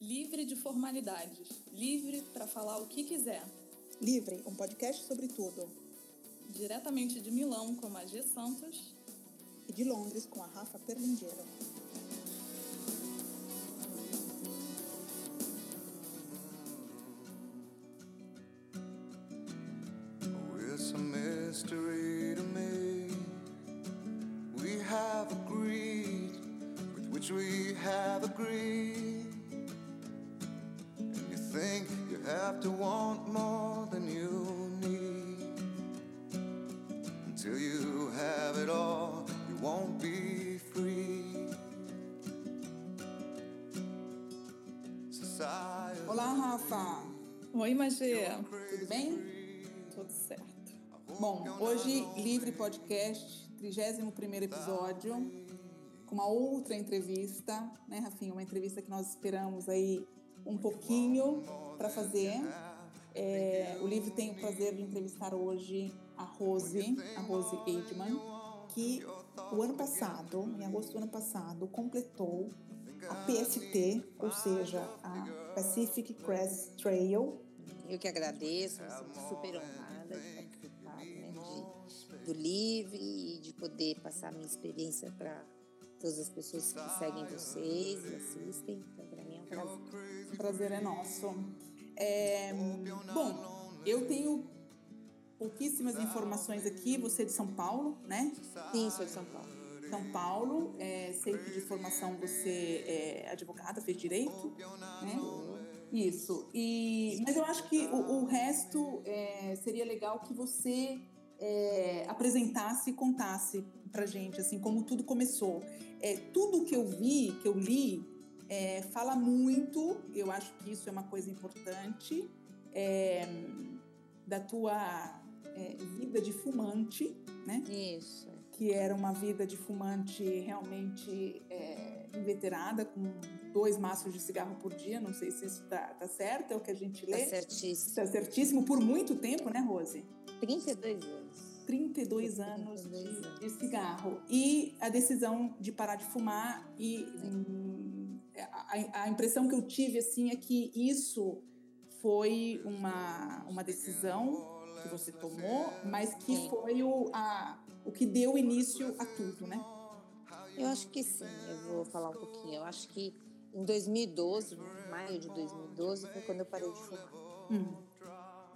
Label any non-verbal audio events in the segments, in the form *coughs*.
Livre de formalidades, livre para falar o que quiser. Livre, um podcast sobre tudo. Diretamente de Milão com a G Santos. E de Londres com a Rafa Perlingeiro. Magê. Tudo bem? Tudo certo. Bom, hoje Livre Podcast, 31 episódio, com uma outra entrevista, né, Rafinha? Uma entrevista que nós esperamos aí um pouquinho para fazer. É, o Livre tem o prazer de entrevistar hoje a Rose, a Rose Eidman, que o ano passado, em agosto do ano passado, completou a PST, ou seja, a Pacific Crest Trail, Eu que agradeço, super honrada de participar né, de, do Livre e de poder passar minha experiência para todas as pessoas que seguem vocês e assistem. Então, para mim é um prazer. O prazer é nosso. É, bom, eu tenho pouquíssimas informações aqui. Você é de São Paulo, né? Sim, sou de São Paulo. São Paulo, é, sei que de formação você é advogada, fez direito, né? Isso. E, mas eu acho que o, o resto é, seria legal que você é, apresentasse e contasse pra gente, assim, como tudo começou. É, tudo que eu vi, que eu li, é, fala muito, eu acho que isso é uma coisa importante, é, da tua é, vida de fumante, né? Isso. que era uma vida de fumante realmente é, inveterada, com dois maços de cigarro por dia. Não sei se isso tá, tá certo, é o que a gente Tá lê. certíssimo. Tá certíssimo por muito tempo, né, Rose? 32 anos. 32 anos 32 de, anos. de cigarro. E a decisão de parar de fumar e hum, a, a impressão que eu tive assim é que isso foi uma, uma decisão que você tomou, mas que foi o, a, o que deu início a tudo, né? Eu acho que sim, eu vou falar um pouquinho. Eu acho que em 2012, em maio de 2012, foi quando eu parei de fumar.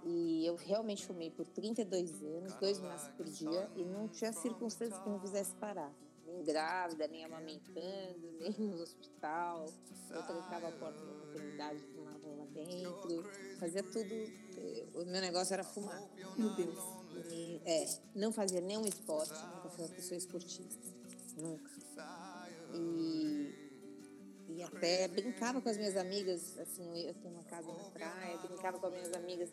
E eu realmente fumei por 32 anos, dois maços por dia, e não tinha circunstância que me fizesse parar. Nem grávida, nem amamentando, nem *laughs* no hospital. Eu trancava a porta da maternidade, fumava lá dentro. Fazia tudo. eh, O meu negócio era fumar. Meu Deus. E, é, não fazia nenhum esporte, nunca fui uma pessoa esportista. Nunca. E, e até brincava com as minhas amigas, assim, eu- tenho uma casa na praia, brincava com as minhas amigas.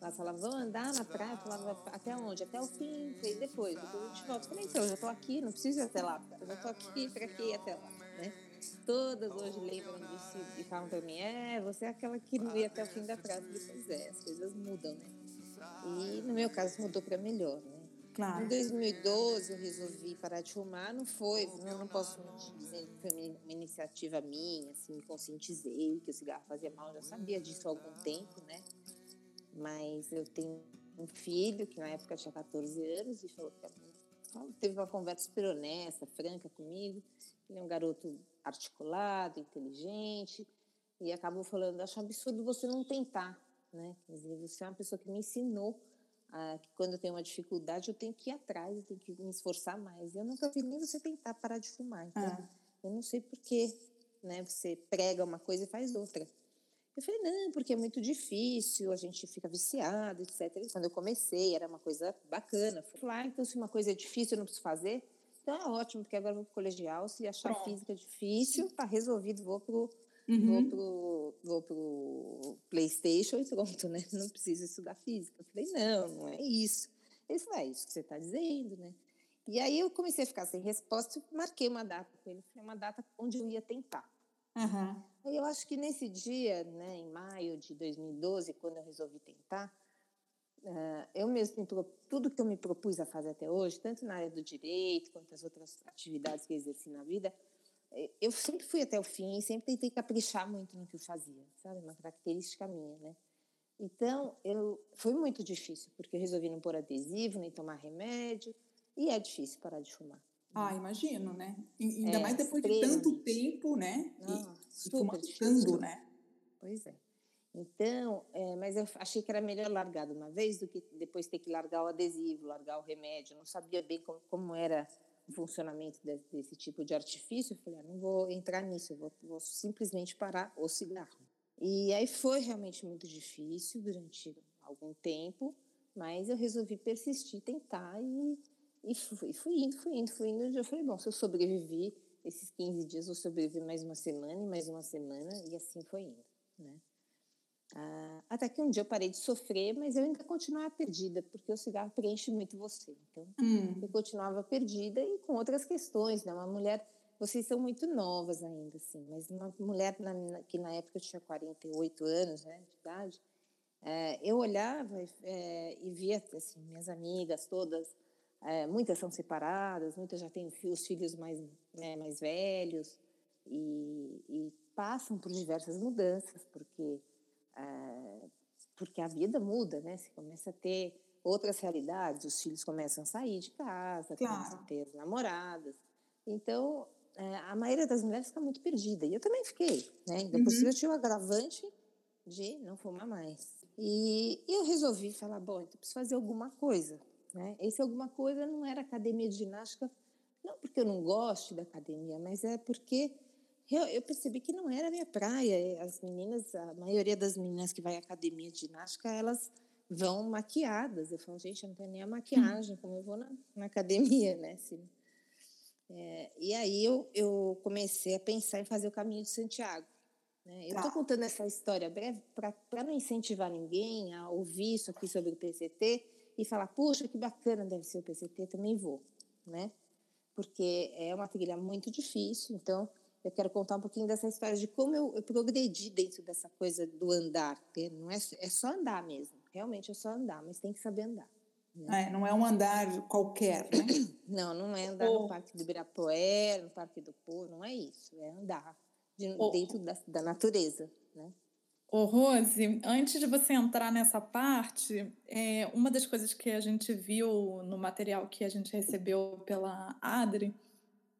Elas falavam, vamos andar na praia? Falava, até onde? Até o fim. E depois, depois a gente volta. Eu falei, então, eu já tô aqui, não preciso ir até lá. Eu já tô aqui, pra ir até lá, né? Todas hoje lembram disso e falam pra mim, é, você é aquela que não ia até o fim da praia. Eu falei, é, as coisas mudam, né? E no meu caso mudou para melhor, né? Claro. Em 2012 eu resolvi parar de fumar, não foi, eu não posso mentir dizendo que foi uma iniciativa minha, assim, me conscientizei que o cigarro fazia mal, eu já sabia disso há algum tempo, né? Mas eu tenho um filho que na época tinha 14 anos e falou que falou- teve uma conversa super honesta, franca comigo. Ele é um garoto articulado, inteligente e acabou falando: acho um absurdo você não tentar, né? Quer dizer, você é uma pessoa que me ensinou ah, que quando eu tenho uma dificuldade eu tenho que ir atrás, eu tenho que me esforçar mais. Eu nunca vi nem você tentar parar de fumar. Então, Ah. eu não sei por que, né? Você prega uma coisa e faz outra. Eu falei, não, porque é muito difícil, a gente fica viciado, etc. E quando eu comecei, era uma coisa bacana. Eu falei, ah, então se uma coisa é difícil, eu não preciso fazer. Então é ótimo, porque agora eu vou pro colegial, se achar Pronto. física difícil, tá resolvido, vou pro, Uhum. vou pro, vou pro Playstation e pronto, né? Não preciso estudar física. Eu falei, não, não é isso. Ele falou, é isso que você está dizendo, né? E aí eu comecei a ficar sem resposta e marquei uma data com ele. Foi uma data onde eu ia tentar. Aham. Aí Eu acho que nesse dia, né, em maio de 2012, quando eu resolvi tentar, eh, eu mesmo, tudo que eu me propus a fazer até hoje, tanto na área do direito quanto as outras atividades que eu exerci na vida, eu sempre fui até o fim, sempre tentei caprichar muito no que eu fazia, sabe? Uma característica minha, né? Então, eu, foi muito difícil, porque eu resolvi não pôr adesivo, nem tomar remédio, e é difícil parar de fumar. Ah, imagino, né? E, ainda é, mais depois de tanto tempo, né? Não, e, difícil. né? Pois é. Então, é, mas eu achei que era melhor largar de uma vez do que depois ter que largar o adesivo, largar o remédio. Eu não sabia bem como, como era o funcionamento desse, desse, tipo de artifício. Eu falei, ah, não vou entrar nisso, vou, vou simplesmente parar o cigarro. E aí foi realmente muito difícil durante algum tempo, mas eu resolvi persistir, tentar e, e fui, fui indo, fui indo, fui indo. Eu falei, bom, se eu sobrevivi esses 15 dias, eu sobrevivi mais uma semana e mais uma semana, e assim foi indo, né? Ah, até que um dia eu parei de sofrer, mas eu ainda continuava perdida, porque o cigarro preenche muito você. Então, hum. eu continuava perdida e com outras questões, né? Uma mulher, vocês são muito novas ainda, assim, mas uma mulher na, que na época eu tinha 48 anos, né, de idade, é, eu olhava é, e via, assim, minhas amigas todas, é, muitas são separadas, muitas já têm os filhos mais, né, mais velhos e, e passam por diversas mudanças, porque é, porque a vida muda, né? Você começa a ter outras realidades, os filhos começam a sair de casa, claro. começam a ter as namoradas. Então, é, a maioria das mulheres fica muito perdida. E eu também fiquei, né? Ainda uhum. por cima eu tinha o agravante de não fumar mais. E, e eu resolvi falar, bom, então preciso fazer alguma coisa, né? Esse alguma coisa não era academia de ginástica, não porque eu não gosto da academia, mas é porque eu, eu, percebi que não era a minha praia. As meninas, a maioria das meninas que vai à academia de ginástica, elas vão maquiadas. Eu falo, gente, eu não tenho nem a maquiagem, como eu vou na, na academia, né? Assim, é, e aí eu, eu comecei a pensar em fazer o caminho de Santiago. Né? Eu estou tá. contando essa história breve para não incentivar ninguém a ouvir isso aqui sobre o PCT e falar, puxa, que bacana deve ser o PCT, também vou, né? Porque é uma trilha muito difícil, então eu quero contar um pouquinho dessa história de como eu, eu progredi dentro dessa coisa do andar. Não é, é só andar mesmo. Realmente é só andar, mas tem que saber andar. Né? É, não é um andar qualquer, né? *coughs* Não, não é andar no Parque do Ibirapuera, no Parque do Povo, não é isso. É andar de, dentro da, da natureza, né? Ô, Rose, antes de você entrar nessa parte, é, uma das coisas que a gente viu no material que a gente recebeu pela Adri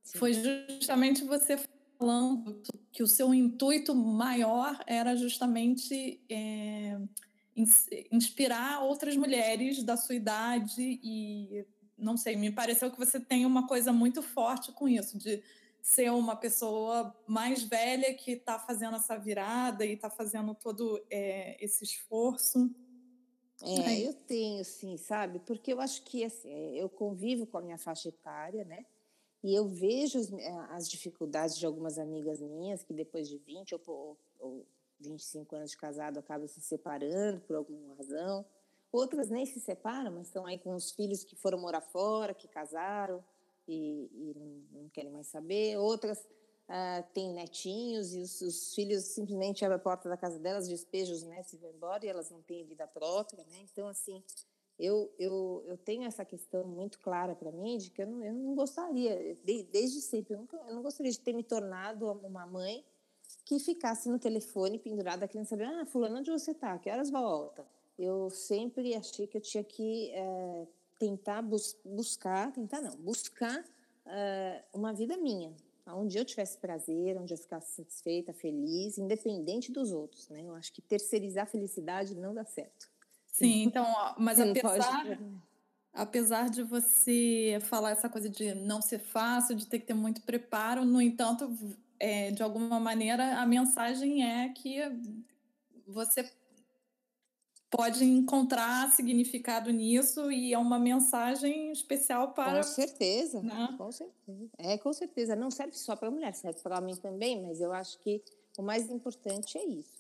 Sim. foi justamente você falando que o seu intuito maior era justamente é, inspirar outras mulheres da sua idade e não sei, me pareceu que você tem uma coisa muito forte com isso, de ser uma pessoa mais velha que está fazendo essa virada e está fazendo todo é, esse esforço. É, eu tenho, sim, sabe? Porque eu acho que assim, eu convivo com a minha faixa etária, né? E eu vejo as, eh, as, dificuldades de algumas amigas minhas que depois de 20 ou, ou 25 anos de casado acabam se separando por alguma razão. Outras nem se separam, mas estão aí com os filhos que foram morar fora, que casaram e, e não, não, querem mais saber. Outras ah, têm netinhos e os, os, filhos simplesmente abrem a porta da casa delas, despejam os netos e vão embora e elas não têm vida própria. Né? Então, assim, eu, eu, eu tenho essa questão muito clara para mim de que eu não, eu não gostaria, de, desde sempre, eu, nunca, eu não gostaria de ter me tornado uma mãe que ficasse no telefone pendurada querendo saber, ah, fulano, onde você está? Que horas volta? Eu sempre achei que eu tinha que é, tentar bus buscar, tentar não, buscar é, uma vida minha, onde eu tivesse prazer, onde eu ficasse satisfeita, feliz, independente dos outros, né? Eu acho que terceirizar a felicidade não dá certo. Sim, então, mas apesar, apesar de você falar essa coisa de não ser fácil, de ter que ter muito preparo, no entanto, é, de alguma maneira, a mensagem é que você pode encontrar significado nisso e é uma mensagem especial para. Com certeza, né? com certeza. É, com certeza. Não serve só para mulher, serve para homem também, mas eu acho que o mais importante é isso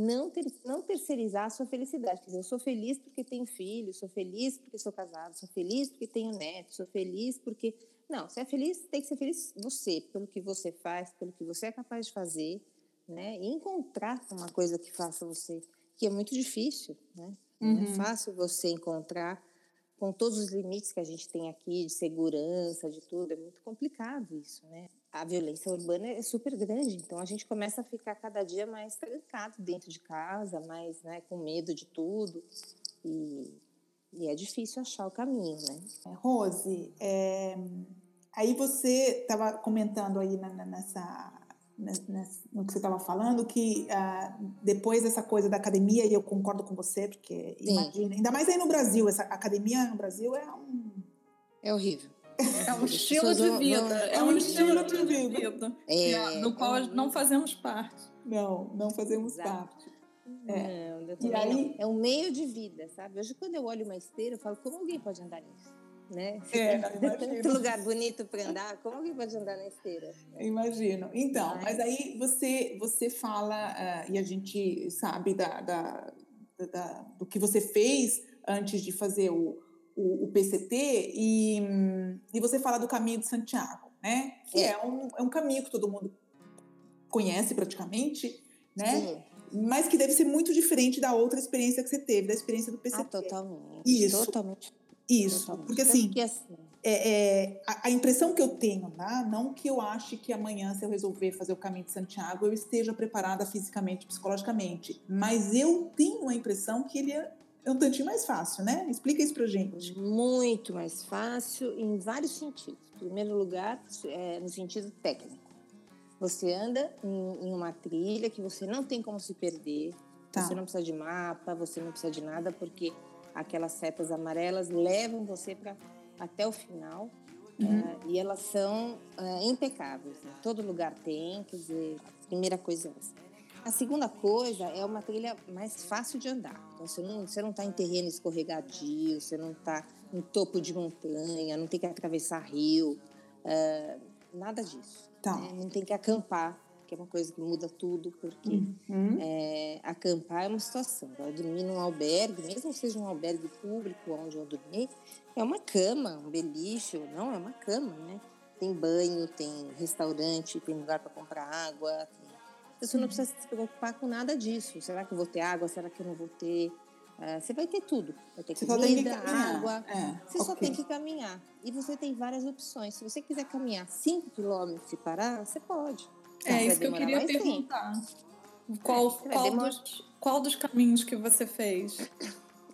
não, ter, não terceirizar a sua felicidade. Quer dizer, eu sou feliz porque tenho filho, sou feliz porque sou casado, sou feliz porque tenho neto, sou feliz porque. Não, você é feliz, tem que ser feliz você, pelo que você faz, pelo que você é capaz de fazer, né? E encontrar uma coisa que faça você, que é muito difícil, né? Uhum. Não é uhum. fácil você encontrar com todos os limites que a gente tem aqui de segurança, de tudo, é muito complicado isso, né? A violência urbana é super grande, então a gente começa a ficar cada dia mais trancado dentro de casa, mais né, com medo de tudo. E, e é difícil achar o caminho, né? Rose, é, aí você estava comentando aí nessa no que você estava falando, que uh, depois dessa coisa da academia, e eu concordo com você, porque Sim. imagina, ainda mais aí no Brasil, essa academia no Brasil é um. É horrível. *laughs* É um estilo de vida. É um estilo de vida. É, do qual não fazemos parte. Não, não fazemos Exato. parte. É. Não, e aí... É um meio de vida, sabe? Hoje, quando eu olho uma esteira, eu falo, como alguém pode andar nisso? Né? É, *laughs* lugar bonito para andar, como alguém pode andar na esteira? Imagino. Então, mas, mas aí você você fala uh, e a gente sabe da, da, da, do que você fez antes de fazer o, o, o PCT e, e você fala do caminho de Santiago, né? Que é, é um, é um caminho que todo mundo conhece praticamente, né? Sim mas que deve ser muito diferente da outra experiência que você teve, da experiência do PCT. Ah, totalmente. Isso. Totalmente isso, porque assim, assim. É, é, a, a, impressão que eu tenho, tá? não que eu ache que amanhã, se eu resolver fazer o caminho de Santiago, eu esteja preparada fisicamente, psicologicamente, mas eu tenho a impressão que ele é, é um tantinho mais fácil, né? Explica isso pra gente. Muito mais fácil em vários sentidos. Em primeiro lugar, é, no sentido técnico. Você anda em, em, uma trilha que você não tem como se perder, tá. você não precisa de mapa, você não precisa de nada, porque aquelas setas amarelas levam você para até o final uhum. uh, e elas são uh, impecáveis. Né? Todo lugar tem, quer dizer, a primeira coisa é essa. A segunda coisa é uma trilha mais fácil de andar. Então, você não você não está em terreno escorregadio, você não está em topo de montanha, não tem que atravessar rio, uh, nada disso. Tá. Né? Não tem que acampar que é uma coisa que muda tudo, porque uhum. é, acampar é uma situação. Eu dormir num albergue, mesmo que seja um albergue público onde eu dormi, é uma cama, um beliche, não, é uma cama, né? Tem banho, tem restaurante, tem lugar para comprar água. Tem... Você não precisa se preocupar com nada disso. Será que eu vou ter água? Será que eu não vou ter? Uh, você vai ter tudo. Vai ter comida, água. É, você okay. só tem que caminhar. E você tem várias opções. Se você quiser caminhar 5 quilômetros e parar, você pode. É isso que eu queria perguntar. Qual, qual, dos, qual dos caminhos que você fez?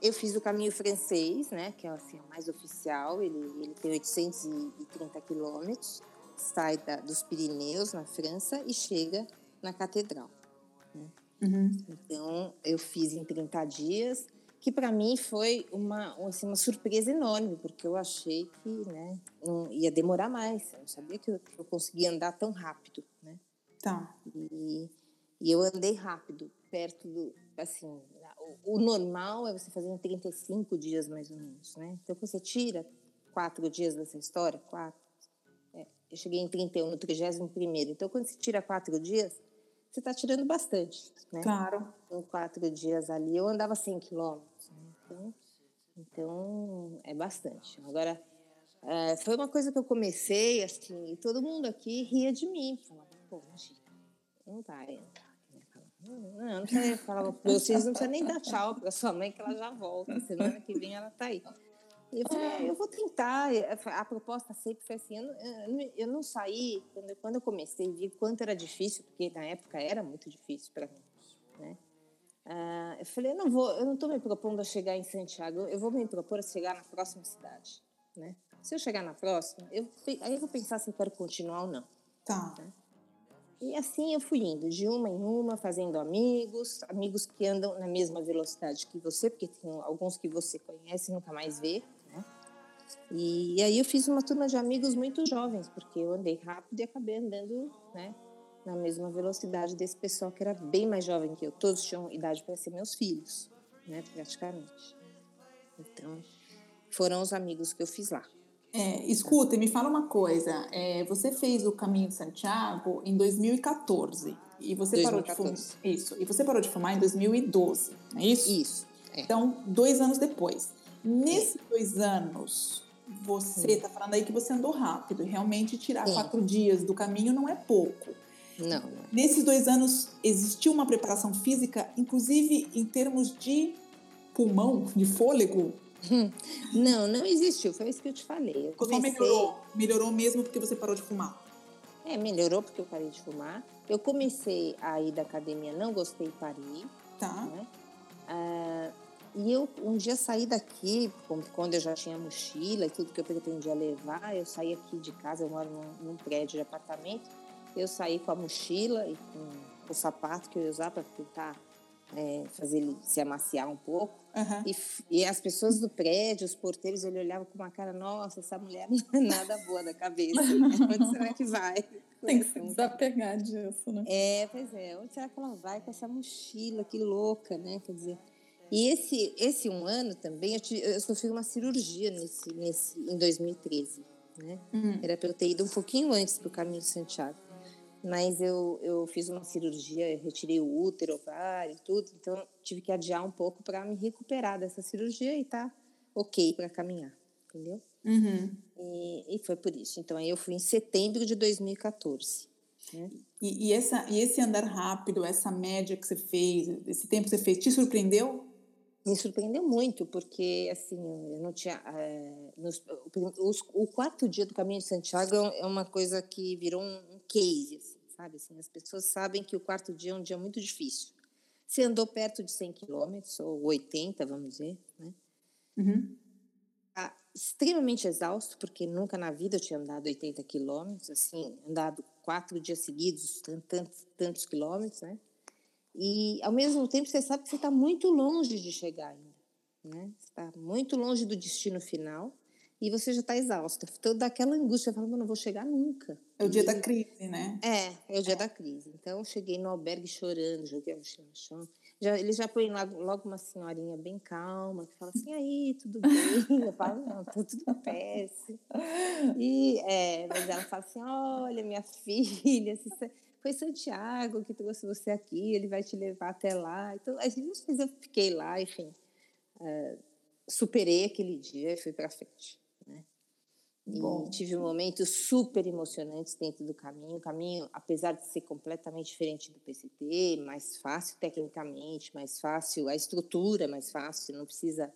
Eu fiz o caminho francês, né, que é assim, o mais oficial. Ele, ele tem 830 quilômetros, sai da, dos Pirineus, na França, e chega na Catedral. Né? Uhum. Então, eu fiz em 30 dias, que para mim foi uma, assim, uma surpresa enorme, porque eu achei que né, não ia demorar mais. Eu não sabia que eu, que eu conseguia andar tão rápido. Né? Tá. E, e eu andei rápido, perto do. Assim, o, o, normal é você fazer em 35 dias mais ou menos, né? Então você tira quatro dias dessa história, quatro. É, eu cheguei em 31, no 31. Então quando você tira quatro dias, você está tirando bastante, né? Claro. Em quatro dias ali eu andava 100 quilômetros. Né? Então, então é bastante. Agora. É, foi uma coisa que eu comecei, assim, e todo mundo aqui ria de mim. Falava, não vai entrar. Não, não precisa falar para vocês, não precisa nem dar tchau para sua mãe, que ela já volta. Semana que vem ela tá aí. E eu falei, ah, eu vou tentar. A proposta sempre foi assim: eu não, eu não saí. Quando eu, quando eu comecei, vi quanto era difícil, porque na época era muito difícil para mim. Né? Ah, eu falei, eu não vou, eu não estou me propondo a chegar em Santiago, eu vou me propor a chegar na próxima cidade. Né? Se eu chegar na próxima, eu, aí eu vou pensar se eu quero continuar ou não. Tá. Né? E assim eu fui indo, de uma em uma, fazendo amigos, amigos que andam na mesma velocidade que você, porque tem alguns que você conhece e nunca mais vê, né? E, aí eu fiz uma turma de amigos muito jovens, porque eu andei rápido e acabei andando, né, na mesma velocidade desse pessoal que era bem mais jovem que eu. Todos tinham idade para ser meus filhos, né, praticamente. Então, foram os amigos que eu fiz lá. É, escuta, me fala uma coisa. É, você fez o Caminho de Santiago em 2014 e você 2014. parou de fumar. Isso. E você parou de fumar em 2012, não é isso? Isso. É. Então, dois anos depois. Nesses é. dois anos, você está falando aí que você andou rápido. E realmente tirar Sim. quatro dias do caminho não é pouco. Não. Nesses dois anos, existiu uma preparação física, inclusive em termos de pulmão, de fôlego, *laughs* Não, não existiu. Foi isso que eu te falei. Eu comecei... Só melhorou. Melhorou mesmo porque você parou de fumar. É, melhorou porque eu parei de fumar. Eu comecei a ir da academia, não gostei, parei. Tá. Né? Ah, e eu um dia saí daqui, quando eu já tinha mochila e tudo que eu pretendia levar, eu saí aqui de casa, eu moro num, num prédio de apartamento, eu saí com a mochila e com o sapato que eu ia usar para tentar é, fazer ele se amaciar um pouco. Uhum. E, e, as pessoas do prédio, os porteiros, ele olhavam com uma cara, nossa, essa mulher não é *laughs* nada boa da cabeça. *laughs* Onde será que vai? Tem que se desapegar disso, né? É, pois é. Onde será que ela vai com essa mochila? Que louca, né? Quer dizer... E esse, esse um ano também, eu, tive, eu sofri uma cirurgia nesse, nesse, em 2013. Né? Uhum. Era para eu ter ido um pouquinho antes para o Caminho de Santiago. Mas eu, eu fiz uma cirurgia, retirei o útero, ovário tudo, então tive que adiar um pouco para me recuperar dessa cirurgia e tá ok para caminhar, entendeu? Uhum. E, e, foi por isso. Então aí eu fui em setembro de 2014. Né? E, e, essa, e esse andar rápido, essa média que você fez, esse tempo que você fez, te surpreendeu? me surpreendeu muito, porque assim, eu não tinha. É, nos, os, o quarto dia do Caminho de Santiago é uma coisa que virou um, um case, assim, sabe? Assim, as pessoas sabem que o quarto dia é um dia muito difícil. Você andou perto de 100 quilômetros, ou 80, vamos dizer, né? Uhum. Tá extremamente exausto, porque nunca na vida eu tinha andado 80 quilômetros, assim, andado quatro dias seguidos, tantos, tantos quilômetros, né? E, ao mesmo tempo, você sabe que você está muito longe de chegar ainda. Né? Você está muito longe do destino final e você já está exausta. Então, dá aquela angústia, falando, eu não vou chegar nunca. É o dia e, da crise, né? É, é o dia é. da crise. Então, eu cheguei no albergue chorando, joguei a mochila no chão. Já, eles já põem logo, logo uma senhorinha bem calma, que fala assim, aí, tudo bem? Eu falo, não, tá tudo péssimo. E, é, mas ela fala assim, olha, minha filha, foi Santiago que trouxe você aqui, ele vai te levar até lá. Então, às vezes eu fiquei lá, enfim, uh, superei aquele dia e fui para frente. Né? E Bom. tive momentos super emocionantes dentro do caminho. O caminho, apesar de ser completamente diferente do PCT, mais fácil tecnicamente, mais fácil, a estrutura é mais fácil, não precisa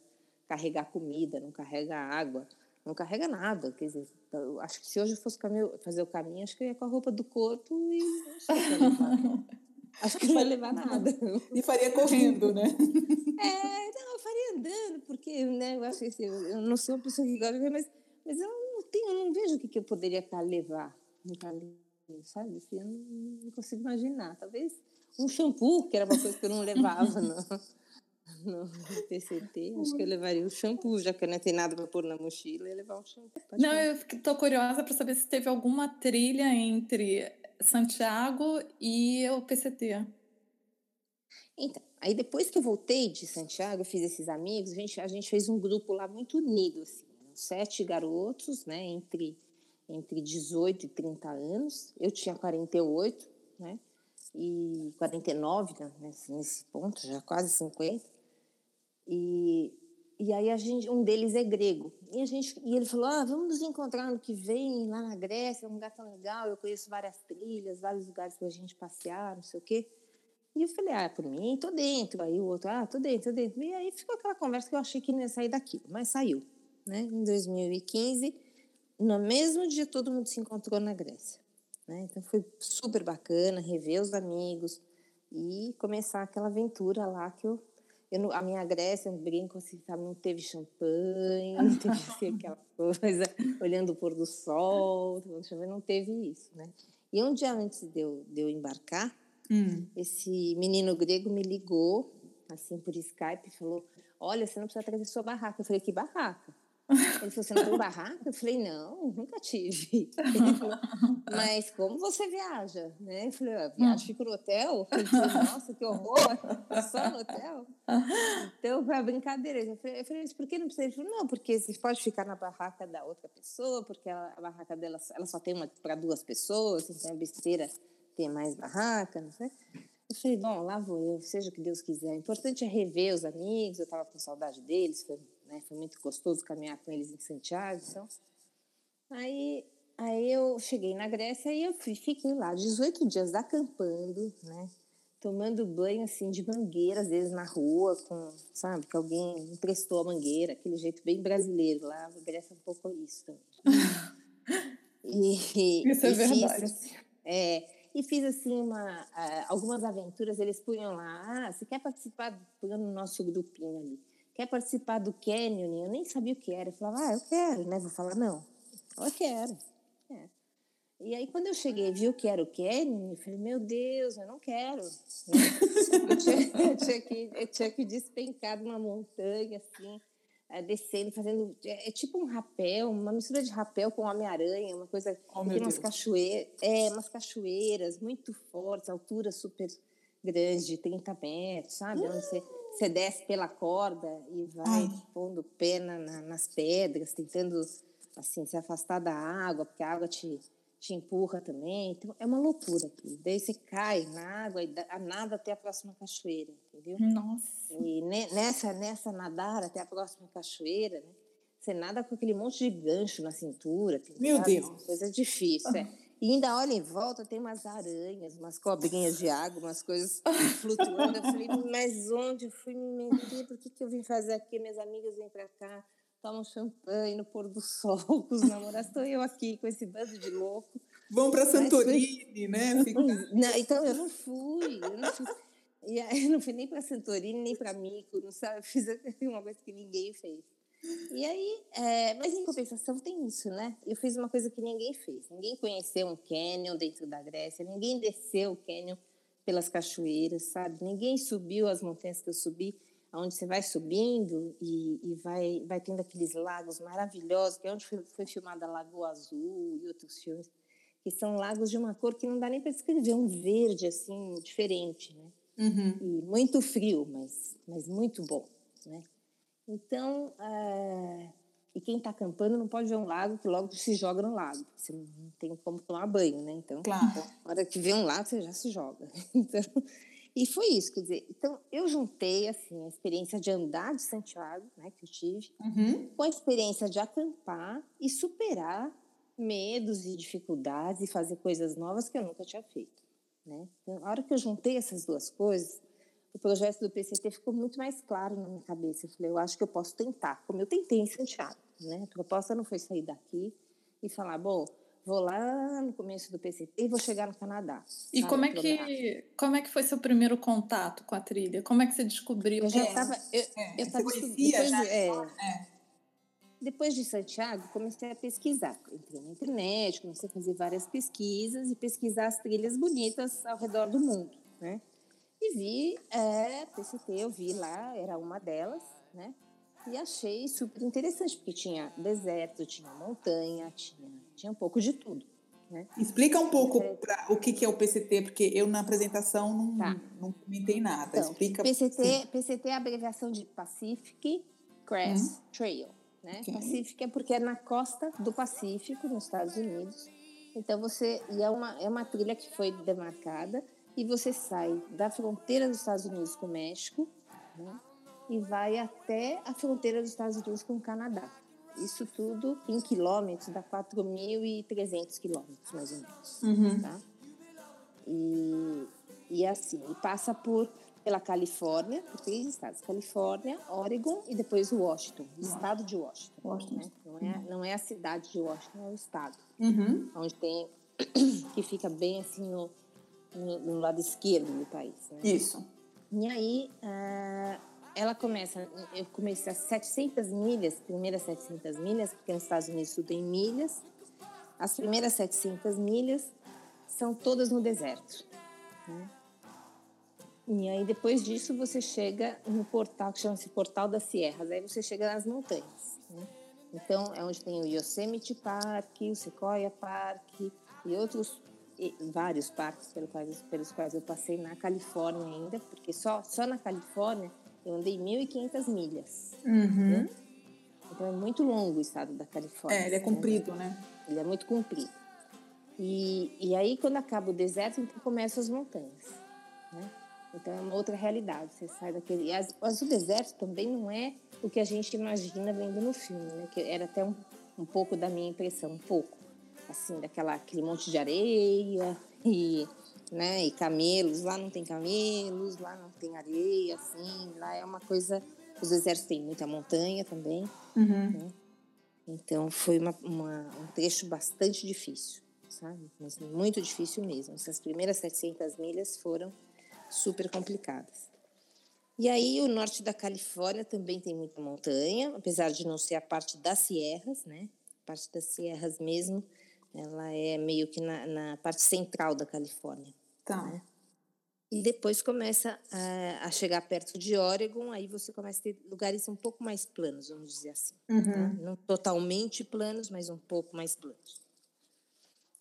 carregar comida, não carrega água não carrega nada. Quer dizer, eu acho que se hoje eu fosse fazer o caminho, acho que eu ia com a roupa do corpo e *laughs* acho que não ia levar nada. E faria correndo, né? *laughs* É, não, eu faria andando, porque né, eu acho que assim, eu não sou uma pessoa que gosta de ver, mas, mas eu tenho, não vejo o que, que eu poderia levar no caminho, sabe? Assim, eu não, consigo imaginar. Talvez um shampoo, que era uma coisa que eu não levava, não no *laughs* PCT, acho que eu levaria o shampoo, já que eu não tenho nada para pôr na mochila, eu levar o shampoo. Não, eu tô curiosa para saber se teve alguma trilha entre Santiago e o PCT. Então, aí depois que eu voltei de Santiago, eu fiz esses amigos, a gente, a gente fez um grupo lá muito unido, assim, sete garotos, né, entre, entre 18 e 30 anos, eu tinha 48, né, e 49 né, nesse, nesse ponto, já quase 50. E, e aí a gente, um deles é grego. E, a gente, e ele falou, ah, vamos nos encontrar no que vem, lá na Grécia, é um lugar tão legal, eu conheço várias trilhas, vários lugares para a gente passear, não sei o quê. E eu falei, ah, por mim, tô dentro. Aí o outro, ah, tô dentro, tô dentro. E aí ficou aquela conversa que eu achei que não ia sair daquilo, mas saiu. Né? Em 2015, no mesmo dia, todo mundo se encontrou na Grécia. Né? Então foi super bacana rever os amigos e começar aquela aventura lá que eu eu, a minha Grécia, eu brinco assim, sabe, não teve champanhe, não teve assim, aquela coisa, *laughs* olhando o pôr do sol, não teve isso, né? E um dia antes de eu, de eu embarcar, hum. esse menino grego me ligou, assim, por Skype, e falou, olha, você não precisa trazer sua barraca. Eu falei, que barraca? Ele falou, você não tem barraca? Eu falei, não, nunca tive. Falou, *laughs* mas como você viaja? Né? Eu falei, eu viajo, fico no hotel. Ele falou, nossa, que horror, só no hotel. Então, foi a brincadeira. Eu falei, eu falei, mas por que não precisa? Ele falou, não, porque você pode ficar na barraca da outra pessoa, porque ela, a barraca dela ela só tem uma para duas pessoas, então é besteira ter mais barraca, não sei. Eu falei, bom, lá vou eu, seja o que Deus quiser. O importante é rever os amigos, eu estava com saudade deles, foi né? Foi muito gostoso caminhar com eles em Santiago, então. Aí, aí eu cheguei na Grécia e eu fui, fiquei lá 18 dias acampando, né? tomando banho assim de mangueira, às vezes na rua, com, sabe, que alguém emprestou a mangueira, aquele jeito bem brasileiro lá, a Grécia é um pouco isso também. *laughs* e, isso é verdade. Fiz, é, e fiz assim uma, uh, algumas aventuras, eles punham lá, ah, você quer participar, no nosso grupinho ali, quer participar do Canyon? Eu nem sabia o que era, eu falava, ah, eu quero, né, vou falar, não, eu quero, é. E aí, quando eu cheguei viu que era o Kenny, eu falei, meu Deus, eu não quero. eu, tinha, eu, tinha que, eu tinha que despencar de uma montanha, assim, é, descendo, fazendo. É, é, tipo um rapel, uma mistura de rapel com Homem-Aranha, uma coisa. Oh, tem umas cachoeiras, é, umas cachoeiras muito fortes, altura super grande, de 30 metros, sabe? Onde você, você desce pela corda e vai Ai. pondo pena na, nas pedras, tentando assim, se afastar da água, porque a água te te empurra também. Então, é uma loucura aqui. Daí você cai na água e nada até a próxima cachoeira, entendeu? Nossa! E nessa, nessa nadar até a próxima cachoeira, né? Você nada com aquele monte de gancho na cintura. Meu sabe? Deus! Coisa difícil, é. E ainda olha em volta, tem umas aranhas, umas cobrinhas de água, umas coisas flutuando. Eu falei, mas onde eu fui me meter? Por que, que eu vim fazer aqui? Minhas amigas vêm para cá tomam champanhe no pôr do sol *laughs* com os namorados. Estou eu aqui com esse bando de louco. Vão para Santorini, né? *laughs* Fica... Não, então eu não fui. Eu não fui. E aí, eu não fui nem para Santorini, nem para Mico, não sabe? Eu fiz *laughs* uma coisa que ninguém fez. E aí, é, mas em compensação tem isso, né? Eu fiz uma coisa que ninguém fez. Ninguém conheceu um canyon dentro da Grécia, ninguém desceu o canyon pelas cachoeiras, sabe? Ninguém subiu as montanhas que eu subi onde você vai subindo e, e, vai, vai tendo aqueles lagos maravilhosos, que é onde foi, foi filmada Lagoa Azul e outros filmes, que são lagos de uma cor que não dá nem para descrever, um verde assim diferente, né? Uhum. E muito frio, mas, mas muito bom, né? Então, uh, e quem está acampando não pode ver um lago que logo se joga no lago, você não tem como tomar banho, né? Então, claro. na hora que vê um lago, você já se joga. *laughs* Então, e foi isso, quer dizer, então eu juntei assim a experiência de andar de Santiago, né, que eu tive, uhum. com a experiência de acampar e superar medos e dificuldades e fazer coisas novas que eu nunca tinha feito, né? Então, a hora que eu juntei essas duas coisas, o projeto do PCT ficou muito mais claro na minha cabeça. Eu falei, eu acho que eu posso tentar, como eu tentei em Santiago, né? A proposta não foi sair daqui e falar, bom, vou lá no começo do PCT e vou chegar no Canadá. E como é que como é que foi seu primeiro contato com a trilha? Como é que você descobriu? Eu já estava eu, é, eu tava conhecia já? De, é, é. Depois de Santiago, comecei a pesquisar. Entrei na internet, comecei a fazer várias pesquisas e pesquisar as trilhas bonitas ao redor do mundo, né? E vi, é, PCT, eu vi lá, era uma delas, né? E achei super interessante, porque tinha deserto, tinha montanha, tinha tinha um pouco de tudo. Né? Explica um pouco é. pra, o que, que é o PCT, porque eu na apresentação não, tá. não comentei nada. Então, Explica. PCT, PCT é a abreviação de Pacific Crest hum. Trail. Né? Okay. Pacific é porque é na costa do Pacífico, nos Estados Unidos. Então você. E é uma, é uma trilha que foi demarcada e você sai da fronteira dos Estados Unidos com o México né? e vai até a fronteira dos Estados Unidos com o Canadá. Isso tudo em quilômetros dá 4.300 quilômetros, mais ou menos. Uhum. Tá? E, e assim, e passa por pela Califórnia, por três estados: Califórnia, Oregon e depois Washington, o estado de Washington. Washington. Né? Não, é, não é a cidade de Washington, é o estado. Uhum. Onde tem. *coughs* que fica bem assim no, no, no lado esquerdo do país. Né? Isso. E aí, uh, ela começa, eu comecei a 700 milhas, primeiras 700 milhas, porque nos Estados Unidos tudo em milhas. As primeiras 700 milhas são todas no deserto. Né? E aí, depois disso, você chega no portal que chama-se Portal das Sierras. Aí você chega nas montanhas. Né? Então, é onde tem o Yosemite Park, o Sequoia Park e outros vários parques pelos quais, pelos quais eu passei na Califórnia ainda, porque só, só na Califórnia eu andei 1.500 milhas. Uhum. Então é muito longo o estado da Califórnia. É, ele é comprido, né? Ele é muito comprido. E, e aí, quando acaba o deserto, então começam as montanhas. Né? Então é uma outra realidade. Você sai daquele. As, mas o deserto também não é o que a gente imagina vendo no filme, né? Que era até um, um pouco da minha impressão, um pouco. Assim, daquela, aquele monte de areia e né? E camelos, lá não tem camelos, lá não tem areia, assim, lá é uma coisa. Os desertos têm muita montanha também, Uhum. né? Então foi uma, uma- um trecho bastante difícil, sabe? Mas muito difícil mesmo. Essas primeiras 700 milhas foram super complicadas. E aí o norte da Califórnia também tem muita montanha, apesar de não ser a parte das sierras, né? A parte das sierras mesmo, ela é meio que na, na parte central da Califórnia. Tá. E depois começa a, a chegar perto de Oregon, aí você começa a ter lugares um pouco mais planos, vamos dizer assim. tá? Uhum. Não totalmente planos, mas um pouco mais planos.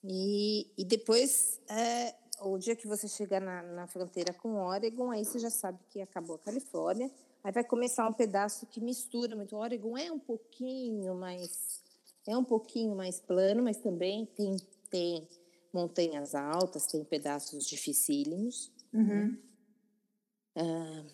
E, e depois, é, o dia que você chegar na, na fronteira com Oregon, aí você já sabe que acabou a Califórnia. Aí vai começar um pedaço que mistura muito. Oregon é um pouquinho mais é um pouquinho mais plano, mas também tem tem montanhas altas, tem pedaços dificílimos. Uhum. Ah,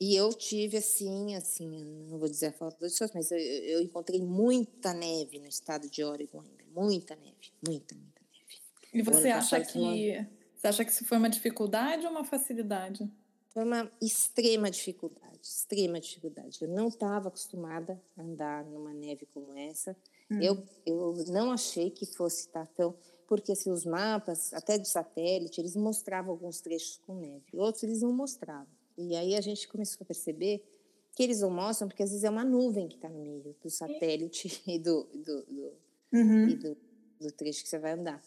e eu tive assim, assim, não vou dizer a falta de sorte, mas eu, eu encontrei muita neve no estado de Oregon ainda, muita neve, muita, muita neve. E você ano acha que você acha que isso foi uma dificuldade ou uma facilidade? Foi uma extrema dificuldade, extrema dificuldade. Eu não estava acostumada a andar numa neve como essa. Eu, eu não achei que fosse estar tão. Porque assim, os mapas, até de satélite, eles mostravam alguns trechos com neve, outros eles não mostravam. E aí a gente começou a perceber que eles não mostram porque às vezes é uma nuvem que está no meio do satélite *laughs* e do, do, do, Uhum. e do, do trecho que você vai andar.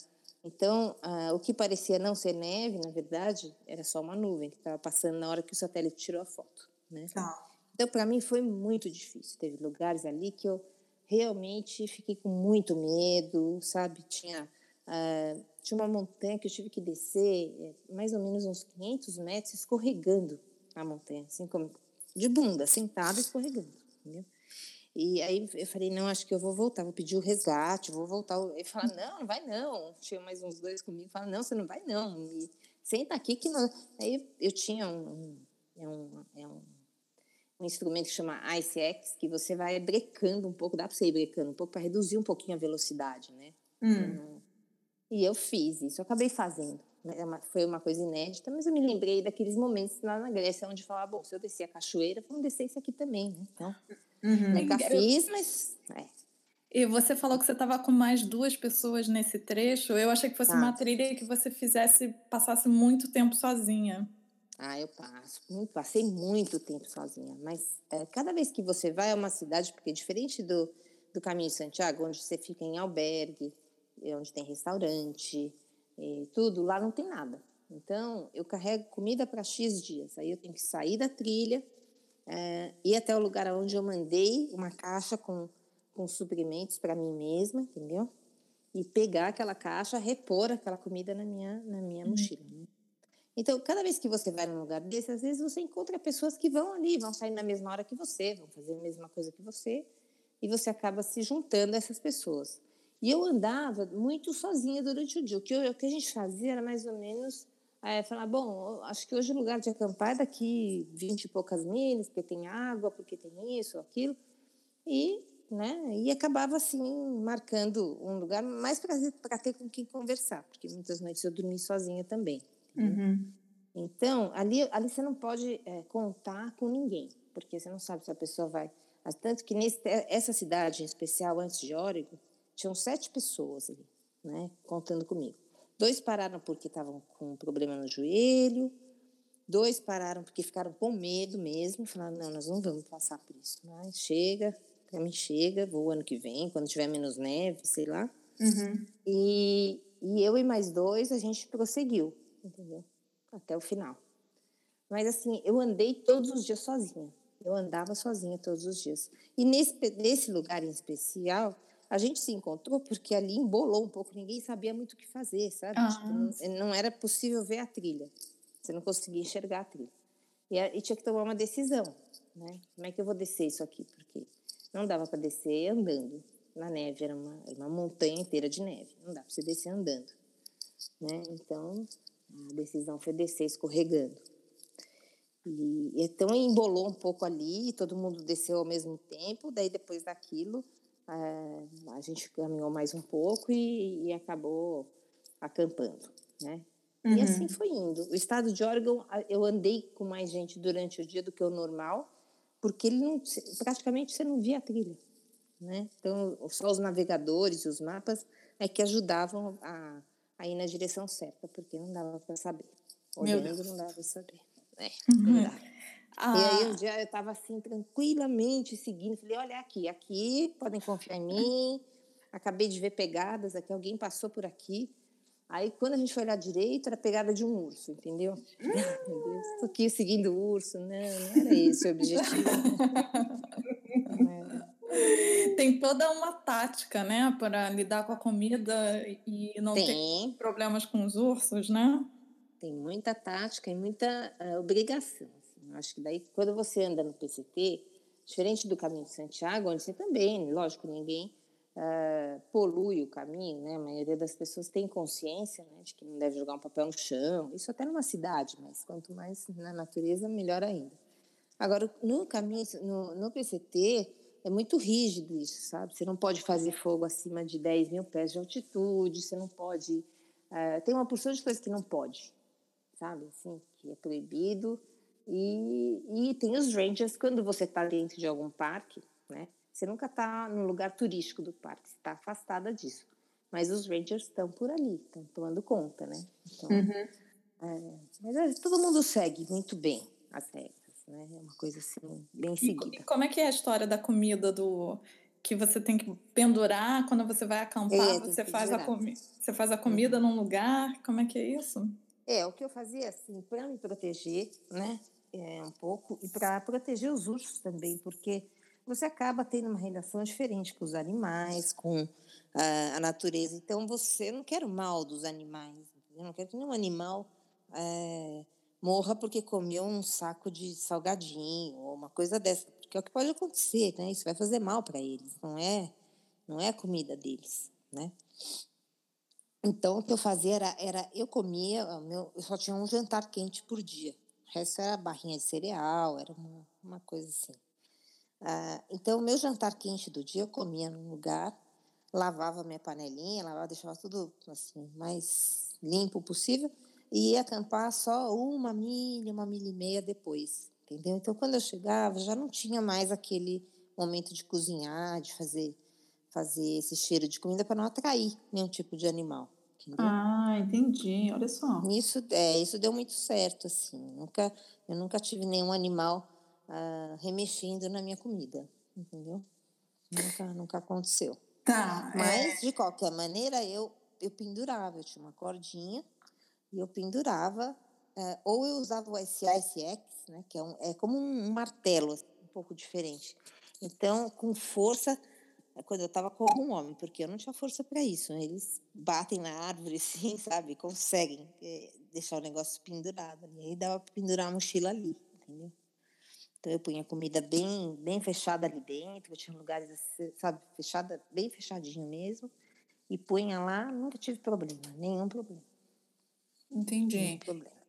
Então, ah, o que parecia não ser neve, na verdade, era só uma nuvem que estava passando na hora que o satélite tirou a foto. Né? Tá. Então, para mim, foi muito difícil. Teve lugares ali que eu realmente fiquei com muito medo, sabe? Tinha, ah, tinha uma montanha que eu tive que descer eh, mais ou menos uns 500 metros escorregando a montanha, assim como de bunda, sentada escorregando, entendeu? E aí eu falei, não, acho que eu vou voltar, vou pedir o resgate, vou voltar. Ele fala, não, não vai não. Tinha mais uns dois comigo, fala, não, você não vai não. E senta aqui que não. Aí eu tinha um, um, é um, é um, um instrumento que chama IceX, que você vai brecando um pouco, dá para você ir brecando um pouco para reduzir um pouquinho a velocidade, né? Hum. E eu fiz isso, eu acabei fazendo. É uma- Foi uma coisa inédita, mas eu me lembrei daqueles momentos lá na Grécia onde falava, bom, se eu descer a cachoeira, vamos descer isso aqui também, né? Então, Uhum. nunca Eu- fiz, mas é, E você falou que você estava com mais duas pessoas nesse trecho. Eu achei que fosse Tá. uma trilha que você fizesse, passasse muito tempo sozinha. Ah, eu passo. Muito, passei muito tempo sozinha. Mas é, cada vez que você vai a uma cidade, porque diferente do, do caminho de Santiago, onde você fica em albergue, onde tem restaurante, e tudo, lá não tem nada. Então, eu carrego comida para X dias. Aí eu tenho que sair da trilha, é, ir até o lugar onde eu mandei uma caixa com, com suprimentos para mim mesma, entendeu? E pegar aquela caixa, repor aquela comida na minha, na minha mochila. né? Então, cada vez que você vai num lugar desse, às vezes você encontra pessoas que vão ali, vão sair na mesma hora que você, vão fazer a mesma coisa que você, e você acaba se juntando a essas pessoas. E eu andava muito sozinha durante o dia. O que, eu- o que a gente fazia era mais ou menos é, falar: bom, acho que hoje o lugar de acampar é daqui 20 e poucas milhas, porque tem água, porque tem isso, aquilo. E, né, e acabava assim, marcando um lugar mais para ter com quem conversar, porque muitas noites eu dormi sozinha também. Uhum. Então, ali, ali você não pode é, contar com ninguém, porque você não sabe se a pessoa vai. Tanto que nesse, essa cidade em especial, antes de Oregon, tinham sete pessoas ali, né, contando comigo. Dois pararam porque estavam com um problema no joelho, dois pararam porque ficaram com medo mesmo, falaram, não, nós não vamos passar por isso, mas chega, para mim chega, vou ano que vem, quando tiver menos neve, sei lá. Uhum. E, e eu e mais dois, a gente prosseguiu, entendeu? Até o final. Mas assim, eu andei todos os dias sozinha. Eu andava sozinha todos os dias. E nesse, nesse lugar em especial, a gente se encontrou porque ali embolou um pouco, ninguém sabia muito o que fazer, sabe? Ah, Tipo, não, não era possível ver a trilha. Você não conseguia enxergar a trilha. E, e tinha que tomar uma decisão, né? Como é que eu vou descer isso aqui? Porque não dava para descer andando. Na neve, era uma, era uma montanha inteira de neve. Não dá para você descer andando. Né? Então, a decisão foi descer escorregando. E, então, embolou um pouco ali, e todo mundo desceu ao mesmo tempo. Daí, depois daquilo, eh, a gente caminhou mais um pouco e, e acabou acampando, né? Uhum. E assim foi indo. O estado de Oregon, eu andei com mais gente durante o dia do que o normal, porque ele não, praticamente você não via a trilha. Né? Então, só os navegadores e os mapas é que ajudavam a, a ir na direção certa, porque não dava para saber. Olhando, não dava para saber. É, uhum. ah. E aí um dia eu estava assim, tranquilamente seguindo, falei, olha aqui, aqui, podem confiar em mim, acabei de ver pegadas, aqui alguém passou por aqui. Aí, quando a gente foi olhar direito, era pegada de um urso, entendeu? Meu Deus, tô aqui seguindo o urso. Não, não era esse o objetivo. *laughs* Tem toda uma tática, né, para lidar com a comida e não Tem. ter problemas com os ursos, né? Tem muita tática e muita uh, obrigação. Assim. Acho que daí, quando você anda no PCT, diferente do caminho de Santiago, onde você também, lógico, ninguém uh, polui o caminho, né? A maioria das pessoas tem consciência né, de que não deve jogar um papel no chão. Isso até numa cidade, mas quanto mais na natureza, melhor ainda. Agora, no caminho, no, no PCT, é muito rígido isso, sabe? Você não pode fazer fogo acima de 10 mil pés de altitude, você não pode. Uh, tem uma porção de coisas que não pode, sabe? Assim, que é proibido. E, e tem os rangers, quando você está dentro de algum parque, né? Você nunca está no lugar turístico do parque, você está afastada disso. Mas os rangers estão por ali, estão tomando conta, né? Então, uhum. é, mas é, todo mundo segue muito bem as regras, né? É uma coisa assim, bem seguida. E como é que é a história da comida do que você tem que pendurar quando você vai acampar? É, você, faz a comi você faz a comida uhum. num lugar? Como é que é isso? É, o que eu fazia assim, para me proteger, né? É, um pouco, e para proteger os ursos também, porque você acaba tendo uma relação diferente com os animais, com a, a natureza. Então, você não quer o mal dos animais. Eu não quero que nenhum animal é, morra porque comeu um saco de salgadinho ou uma coisa dessa. Porque é o que pode acontecer, né? Isso vai fazer mal para eles. Não é, não é a comida deles, né? Então, o que eu fazia era, era eu comia, eu só tinha um jantar quente por dia. O resto era barrinha de cereal, era uma, uma coisa assim. Ah, então, o meu jantar quente do dia eu comia num lugar, lavava minha panelinha, lavava, deixava tudo assim mais limpo possível e ia acampar só uma milha, uma milha e meia depois, entendeu? Então, quando eu chegava, já não tinha mais aquele momento de cozinhar, de fazer fazer esse cheiro de comida para não atrair nenhum tipo de animal. Entendeu? Ah, entendi. Olha só. Isso, é, isso deu muito certo, assim. Nunca, eu nunca tive nenhum animal uh, remexendo na minha comida, entendeu? Nunca, nunca aconteceu. Tá. Mas, é... de qualquer maneira, eu, eu pendurava, eu tinha uma cordinha e eu pendurava, uh, ou eu usava o SASX, né, que é, um, é como um martelo, assim, um pouco diferente. Então, com força, é quando eu estava com algum homem, porque eu não tinha força para isso. Eles batem na árvore, *laughs* assim, sabe? Conseguem é, deixar o negócio pendurado. E aí dava para pendurar a mochila ali, entendeu? Então eu punha comida bem, bem fechada ali dentro, eu tinha lugares, assim, sabe, fechada, bem fechadinho mesmo, e punha lá, nunca tive problema, nenhum problema. Entendi.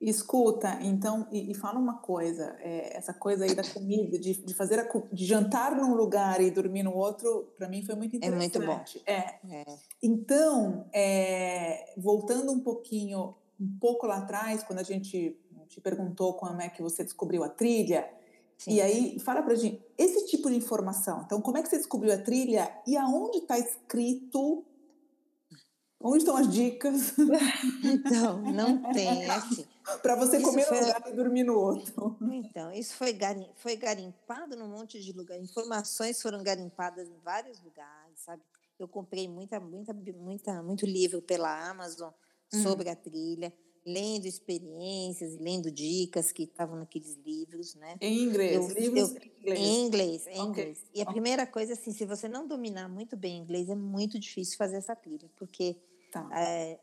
Escuta, então, e, e, fala uma coisa, é, essa coisa aí da comida, de, de fazer a, de jantar num lugar e dormir no outro, para mim foi muito interessante. É muito bom. É. é. Então, é, voltando um pouquinho, um pouco lá atrás, quando a gente te perguntou como é que você descobriu a trilha, Sim. E aí, fala pra gente, esse tipo de informação, então como é que você descobriu a trilha e aonde está escrito, onde estão as dicas? *laughs* Então, não tem, é assim. Para você comer foi... num lugar e dormir no outro. Então, isso foi, garim... foi garimpado num monte de lugar. Informações foram garimpadas em vários lugares, sabe? Eu comprei muita, muita, muita, muito livro pela Amazon sobre a trilha lendo experiências, lendo dicas que estavam naqueles livros, né? Em inglês, eu, livros eu, em inglês. Em inglês, em okay. inglês. E a primeira coisa, assim, se você não dominar muito bem inglês, é muito difícil fazer essa trilha, porque tá. é,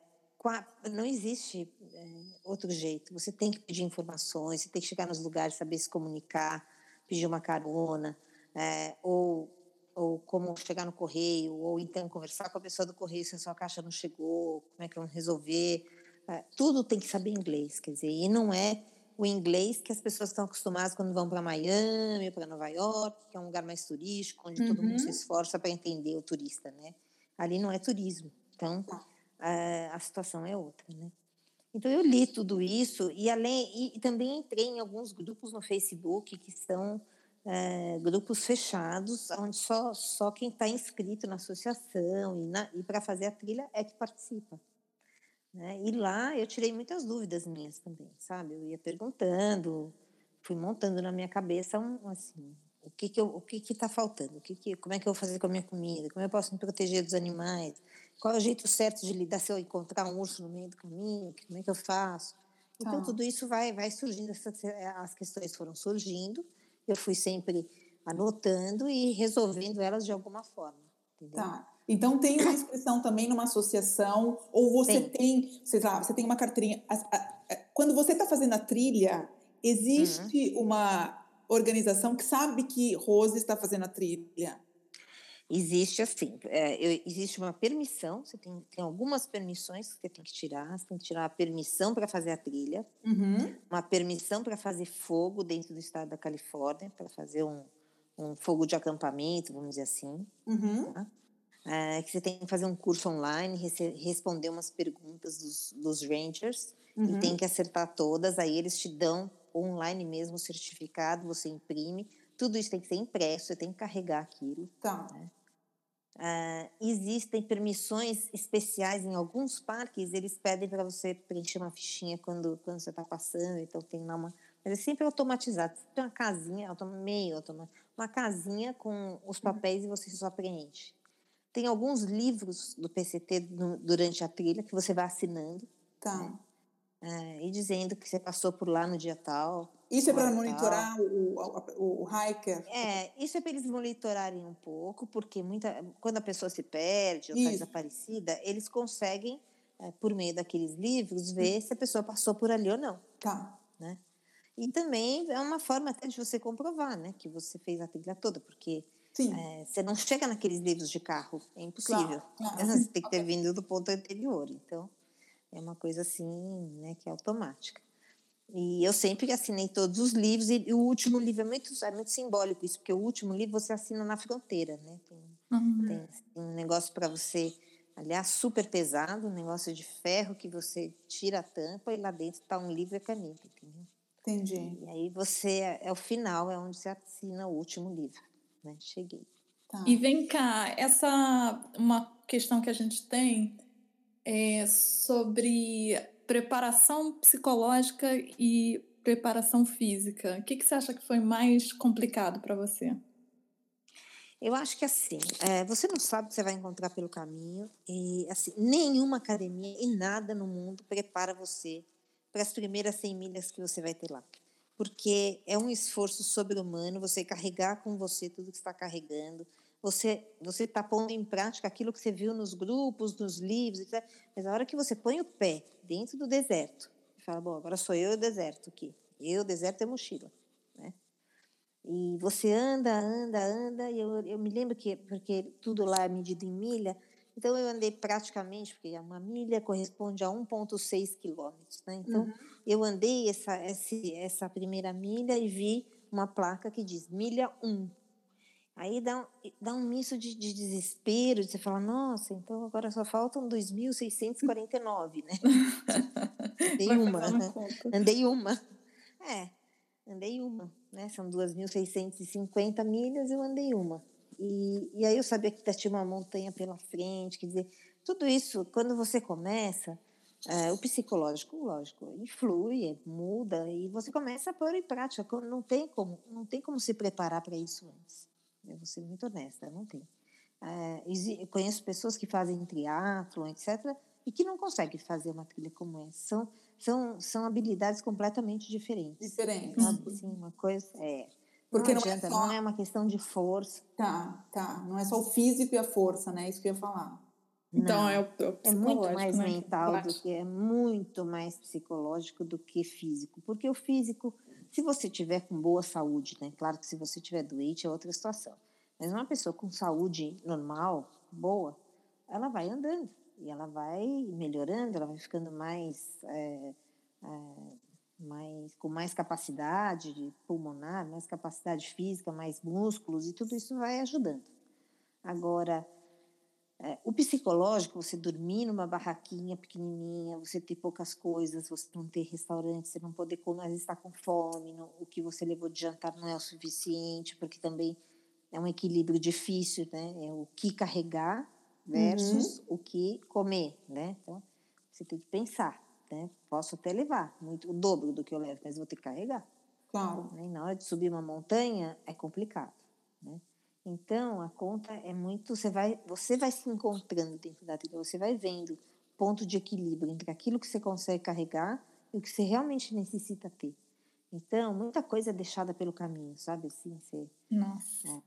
a, não existe é, outro jeito. Você tem que pedir informações, você tem que chegar nos lugares, saber se comunicar, pedir uma carona, é, ou ou como chegar no correio, ou então conversar com a pessoa do correio se a sua caixa não chegou, como é que vamos resolver. É, tudo tem que saber inglês, quer dizer, e não é o inglês que as pessoas estão acostumadas quando vão para Miami, para Nova York, que é um lugar mais turístico, onde uhum. todo mundo se uhum. esforça para entender o turista, né? Ali não é turismo, então a, situação é outra, né? Então eu li tudo isso e além e também entrei em alguns grupos no Facebook que são é, grupos fechados, onde só só quem está inscrito na associação e, e para fazer a trilha é que participa. Né? E lá eu tirei muitas dúvidas minhas também, sabe? Eu ia perguntando, fui montando na minha cabeça um assim o que que eu, o que que está faltando, o que que, como é que eu vou fazer com a minha comida, como eu posso me proteger dos animais, qual é o jeito certo de lidar se eu encontrar um urso no meio do caminho, como é que eu faço? Então tá. tudo isso vai vai surgindo, as questões foram surgindo, eu fui sempre anotando e resolvendo elas de alguma forma. Entendeu? Tá. Então tem uma inscrição também numa associação ou você tem, tem sei lá, você tem uma carteirinha. Quando você está fazendo a trilha, existe uhum. uma organização que sabe que Rose está fazendo a trilha? Existe assim, é, existe uma permissão, você tem, tem algumas permissões que você tem que tirar, você tem que tirar a permissão para fazer a trilha, uhum. uma permissão para fazer fogo dentro do estado da Califórnia, para fazer um, um fogo de acampamento, vamos dizer assim. Uhum. Tá? É, que você tem que fazer um curso online, responder umas perguntas dos, dos rangers, uhum. e tem que acertar todas, aí eles te dão online mesmo, certificado, você imprime. Tudo isso tem que ser impresso, você tem que carregar aquilo. Tá. Né? Uh, existem permissões especiais em alguns parques, eles pedem para você preencher uma fichinha quando, quando você está passando, então tem lá uma. Mas é sempre automatizado. Tem uma casinha, meio automático, uma casinha com os uhum. papéis e você só preenche. Tem alguns livros do PCT durante a trilha que você vai assinando. Tá. Né? É, e dizendo que você passou por lá no dia tal. Isso é para monitorar o, o, o, hiker? É, isso é para eles monitorarem um pouco, porque muita, quando a pessoa se perde ou está desaparecida, eles conseguem, é, por meio daqueles livros, ver hum. se a pessoa passou por ali ou não. Tá. Né? E também é uma forma até de você comprovar né, que você fez a trilha toda, porque é, você não chega naqueles livros de carro, é impossível. Claro, claro. Você tem que ter *laughs* vindo do ponto anterior. Então, é uma coisa assim, né, que é automática. E eu sempre assinei todos os livros, e o último livro é muito, é muito simbólico isso, porque o último livro você assina na fronteira, né? Tem, uhum. tem assim, um negócio para você, aliás, super pesado, um negócio de ferro que você tira a tampa e lá dentro está um livro e caneta, entendeu? Entendi. E aí você, é, é o final, é onde você assina o último livro, né? Cheguei. Tá. E vem cá, essa uma questão que a gente tem é, sobre preparação psicológica e preparação física. O que, que você acha que foi mais complicado para você? Eu acho que assim, é, você não sabe o que você vai encontrar pelo caminho e assim, nenhuma academia e nada no mundo prepara você para as primeiras 100 milhas que você vai ter lá. Porque é um esforço sobre-humano você carregar com você tudo que está carregando, você você está pondo em prática aquilo que você viu nos grupos, nos livros, etc. Mas a hora que você põe o pé dentro do deserto, fala, bom, agora sou eu o deserto aqui. Eu, o deserto é mochila, né? E você anda, anda, anda, e eu, eu me lembro que, porque tudo lá é medido em milha, então eu andei praticamente, porque uma milha corresponde a 1,6 quilômetros, né? Então uhum. eu andei essa, essa, essa primeira milha e vi uma placa que diz milha 1. Aí dá, dá um misto de, de desespero, de você falar, nossa, então agora só faltam 2.649, né? *laughs* andei uma. Andei uma. É, andei uma, né? São 2.650 milhas, eu andei uma. E, e aí eu sabia que tinha uma montanha pela frente, quer dizer, tudo isso, quando você começa, é, o psicológico, lógico, influi, muda, e você começa a pôr em prática. Não tem como, não tem como se preparar para isso antes. Eu vou ser muito honesta, não tem. É, conheço pessoas que fazem triatlon, etc., e que não conseguem fazer uma trilha como essa. São, são, são habilidades completamente diferentes. Diferentes. Sabe? Assim, uma coisa. É, Porque não, não, é adianta, só... não é uma questão de força. Tá, tá. Não é só o físico e a força, né? Isso que eu ia falar. Então, é, o, é, é muito mais né? mental do que é muito mais psicológico do que físico. Porque o físico se você tiver com boa saúde, né? Claro que se você tiver doente é outra situação. Mas uma pessoa com saúde normal, boa, ela vai andando e ela vai melhorando, ela vai ficando mais, é, é, mais com mais capacidade pulmonar, mais capacidade física, mais músculos e tudo isso vai ajudando. Agora, É, o psicológico, você dormir numa barraquinha pequenininha, você ter poucas coisas, você não ter restaurante, você não poder comer, às vezes está com fome, não, o que você levou de jantar não é o suficiente, porque também é um equilíbrio difícil, né? É o que carregar versus uhum. o que comer, né? Então, você tem que pensar, né? Posso até levar muito, o dobro do que eu levo, mas vou ter que carregar. Claro. Né? E na hora de subir uma montanha, é complicado, né? Então, a conta é muito. Você vai, você vai se encontrando dentro da trilha, você vai vendo ponto de equilíbrio entre aquilo que você consegue carregar e o que você realmente necessita ter. Então, muita coisa é deixada pelo caminho, sabe? Assim, você, Nossa.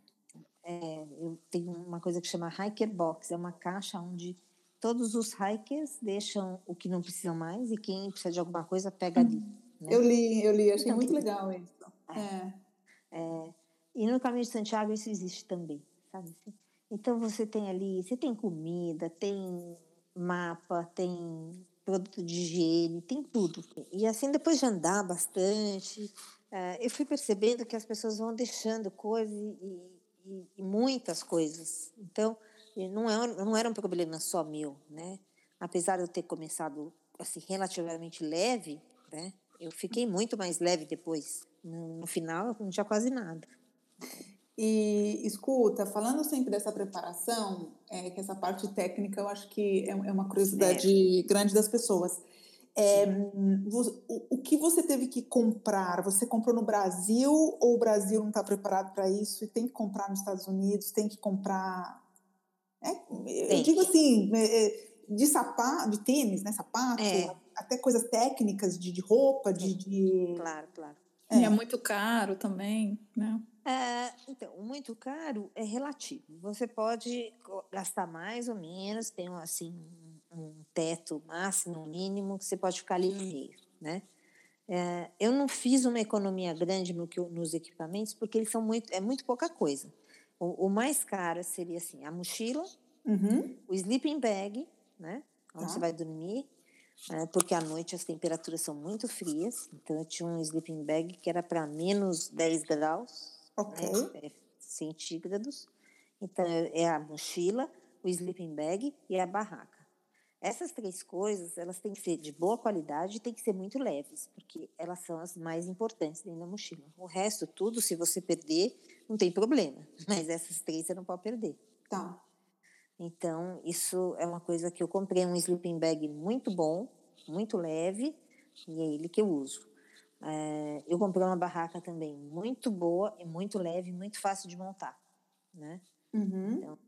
É, é, eu tenho uma coisa que chama Hiker Box, é uma caixa onde todos os hikers deixam o que não precisam mais e quem precisa de alguma coisa pega ali. Né? Eu li, eu li, achei então, muito legal isso. É. é. É e no caminho de Santiago isso existe também, sabe? Então você tem ali, você tem comida, tem mapa, tem produto de higiene, tem tudo. E assim, depois de andar bastante, uh, eu fui percebendo que as pessoas vão deixando coisas e, e, e, muitas coisas. Então, é, não era um problema só meu, né? Apesar de eu ter começado assim relativamente leve, né? Eu fiquei muito mais leve depois. No, final, não tinha quase nada. E escuta, falando sempre dessa preparação, é, que essa parte técnica eu acho que é, é uma curiosidade é. grande das pessoas. É, o, o, que você teve que comprar? Você comprou no Brasil ou o Brasil não está preparado para isso e tem que comprar nos Estados Unidos? Tem que comprar. É, eu digo assim, é, é, de sapato, de tênis, né? Sapato, até coisas técnicas de, de roupa, de, de. Claro, claro. É. E é muito caro também, né? É, então, muito caro é relativo. Você pode gastar mais ou menos, tem assim um teto máximo, mínimo, que você pode ficar ali no meio, né? É, eu não fiz uma economia grande no que, nos equipamentos porque eles são muito é muito pouca coisa. O, o mais caro seria assim a mochila, uhum. o sleeping bag, né? Onde tá. você vai dormir, é, porque à noite as temperaturas são muito frias. Então eu tinha um sleeping bag que era para menos 10 graus Ok. Né, centígrados. Então, é, é a mochila, o sleeping bag e a barraca. Essas três coisas, elas têm que ser de boa qualidade e têm que ser muito leves, porque elas são as mais importantes dentro da mochila. O resto, tudo, se você perder, não tem problema. *laughs* Mas essas três você não pode perder. Tá. Então, isso é uma coisa que eu comprei um sleeping bag muito bom, muito leve, e é ele que eu uso. É, eu comprei uma barraca também muito boa e muito leve, muito fácil de montar, né? Uhum. Então,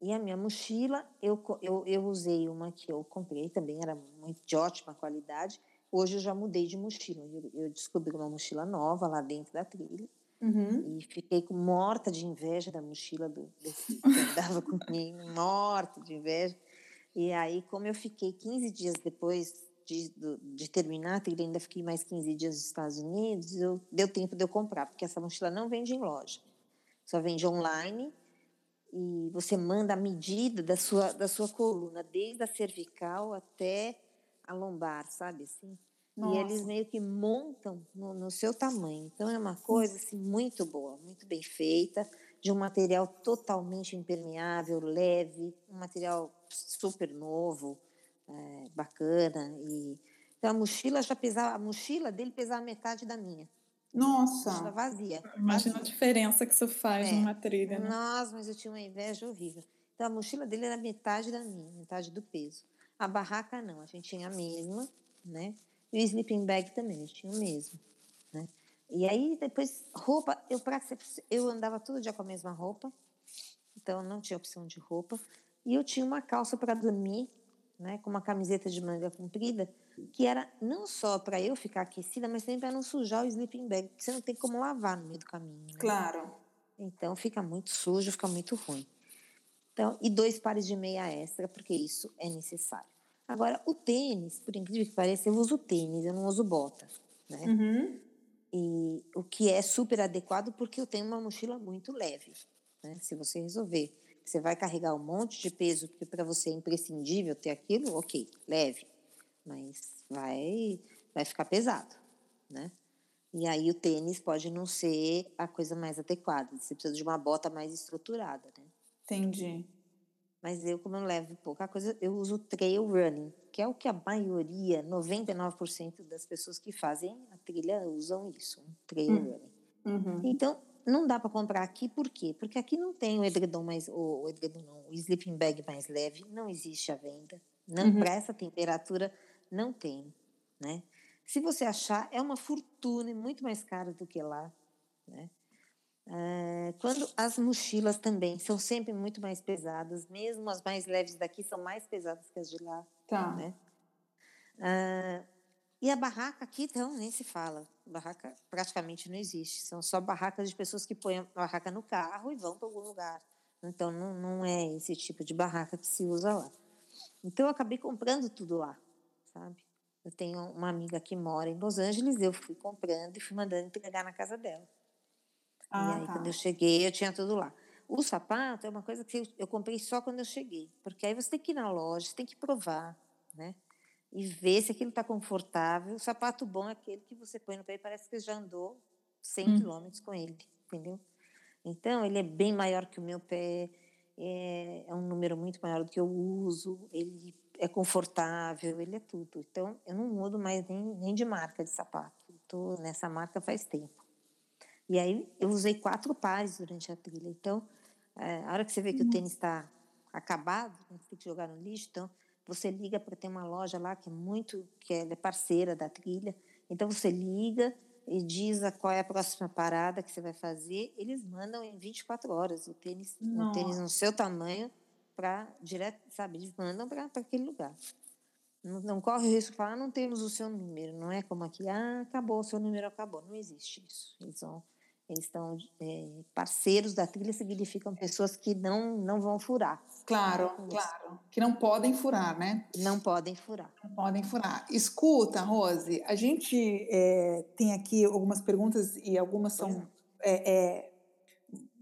e a minha mochila, eu, eu, eu usei uma que eu comprei também, era muito de ótima qualidade. Hoje eu já mudei de mochila. Eu, eu descobri uma mochila nova lá dentro da trilha. Uhum. E fiquei morta de inveja da mochila do, desse que andava *laughs* comigo, morta de inveja. E aí, como eu fiquei 15 dias depois de, de terminar a trilha, ainda fiquei mais 15 dias nos Estados Unidos, eu, deu tempo de eu comprar, porque essa mochila não vende em loja, só vende online e você manda a medida da sua, da sua coluna, desde a cervical até a lombar, sabe assim? Nossa. E eles meio que montam no, no, seu tamanho. Então é uma coisa assim, muito boa, muito bem feita, de um material totalmente impermeável, leve, um material super novo é, bacana. E, então a mochila já pesava, a mochila dele pesava metade da minha. Nossa! Mochila vazia. Imagina vazia. a diferença que isso faz é. numa trilha. Né? Nossa, mas eu tinha uma inveja horrível. Então a mochila dele era metade da minha, metade do peso. A barraca não, a gente tinha a mesma, né? E o sleeping bag também, a gente tinha o mesmo, né? E aí depois roupa, eu para eu andava todo dia com a mesma roupa, então não tinha opção de roupa. E eu tinha uma calça para dormir né, com uma camiseta de manga comprida, que era não só para eu ficar aquecida, mas também para não sujar o sleeping bag, porque você não tem como lavar no meio do caminho. Né? Claro. Então fica muito sujo, fica muito ruim. Então, e dois pares de meia extra, porque isso é necessário. Agora, o tênis, por incrível que pareça, eu uso tênis, eu não uso bota, né? Uhum. E o que é super adequado porque eu tenho uma mochila muito leve, né? Se você resolver você vai carregar um monte de peso que para você é imprescindível ter aquilo, ok, leve, mas vai, vai ficar pesado, né? E aí o tênis pode não ser a coisa mais adequada, você precisa de uma bota mais estruturada, né? Entendi. Mas eu, como eu levo pouca coisa, eu uso trail running, que é o que a maioria, 99% das pessoas que fazem a trilha usam isso, um trail Hum. running. Uhum. Então, não dá para comprar aqui, por quê? Porque aqui não tem o edredom mais, o, o edredom não, o sleeping bag mais leve, não existe à venda. Não, Uhum. Para essa temperatura, não tem, né? Se você achar, é uma fortuna e muito mais caro do que lá, né? Eh, quando as mochilas também são sempre muito mais pesadas, mesmo as mais leves daqui são mais pesadas que as de lá. Tá. né? Ah, e a barraca aqui, então, nem se fala. Barraca praticamente não existe. São só barracas de pessoas que põem a barraca no carro e vão para algum lugar. Então, não, não é esse tipo de barraca que se usa lá. Então, eu acabei comprando tudo lá, sabe? Eu tenho uma amiga que mora em Los Angeles, eu fui comprando e fui mandando entregar na casa dela. Ah, e aí, tá. quando eu cheguei, eu tinha tudo lá. O sapato é uma coisa que eu, comprei só quando eu cheguei, porque aí você tem que ir na loja, você tem que provar, né? E ver se aquilo está confortável. O sapato bom é aquele que você põe no pé e parece que já andou 100 Hum. quilômetros com ele, entendeu? Então, ele é bem maior que o meu pé, é, é um número muito maior do que eu uso, ele é confortável, ele é tudo. Então, eu não mudo mais nem, nem de marca de sapato. Estou nessa marca faz tempo. E aí, eu usei quatro pares durante a trilha. Então, eh, a hora que você vê que o tênis está acabado, né, você tem que jogar no lixo, então você liga para ter uma loja lá que é muito, que ela é parceira da trilha. Então você liga e diz a qual é a próxima parada que você vai fazer. Eles mandam em 24 horas o tênis, o tênis no seu tamanho para direto, sabe? Eles mandam para aquele lugar. Não, não corre o risco de falar, ah, não temos o seu número. Não é como aqui, ah, acabou, o seu número acabou. Não existe isso. Eles são eles estão é, parceiros da trilha significam pessoas que não não vão furar Claro, Isso. claro. Que não podem furar, né? não podem furar Não podem furar. Escuta, Rose, a gente é, tem aqui algumas perguntas e algumas são é, é,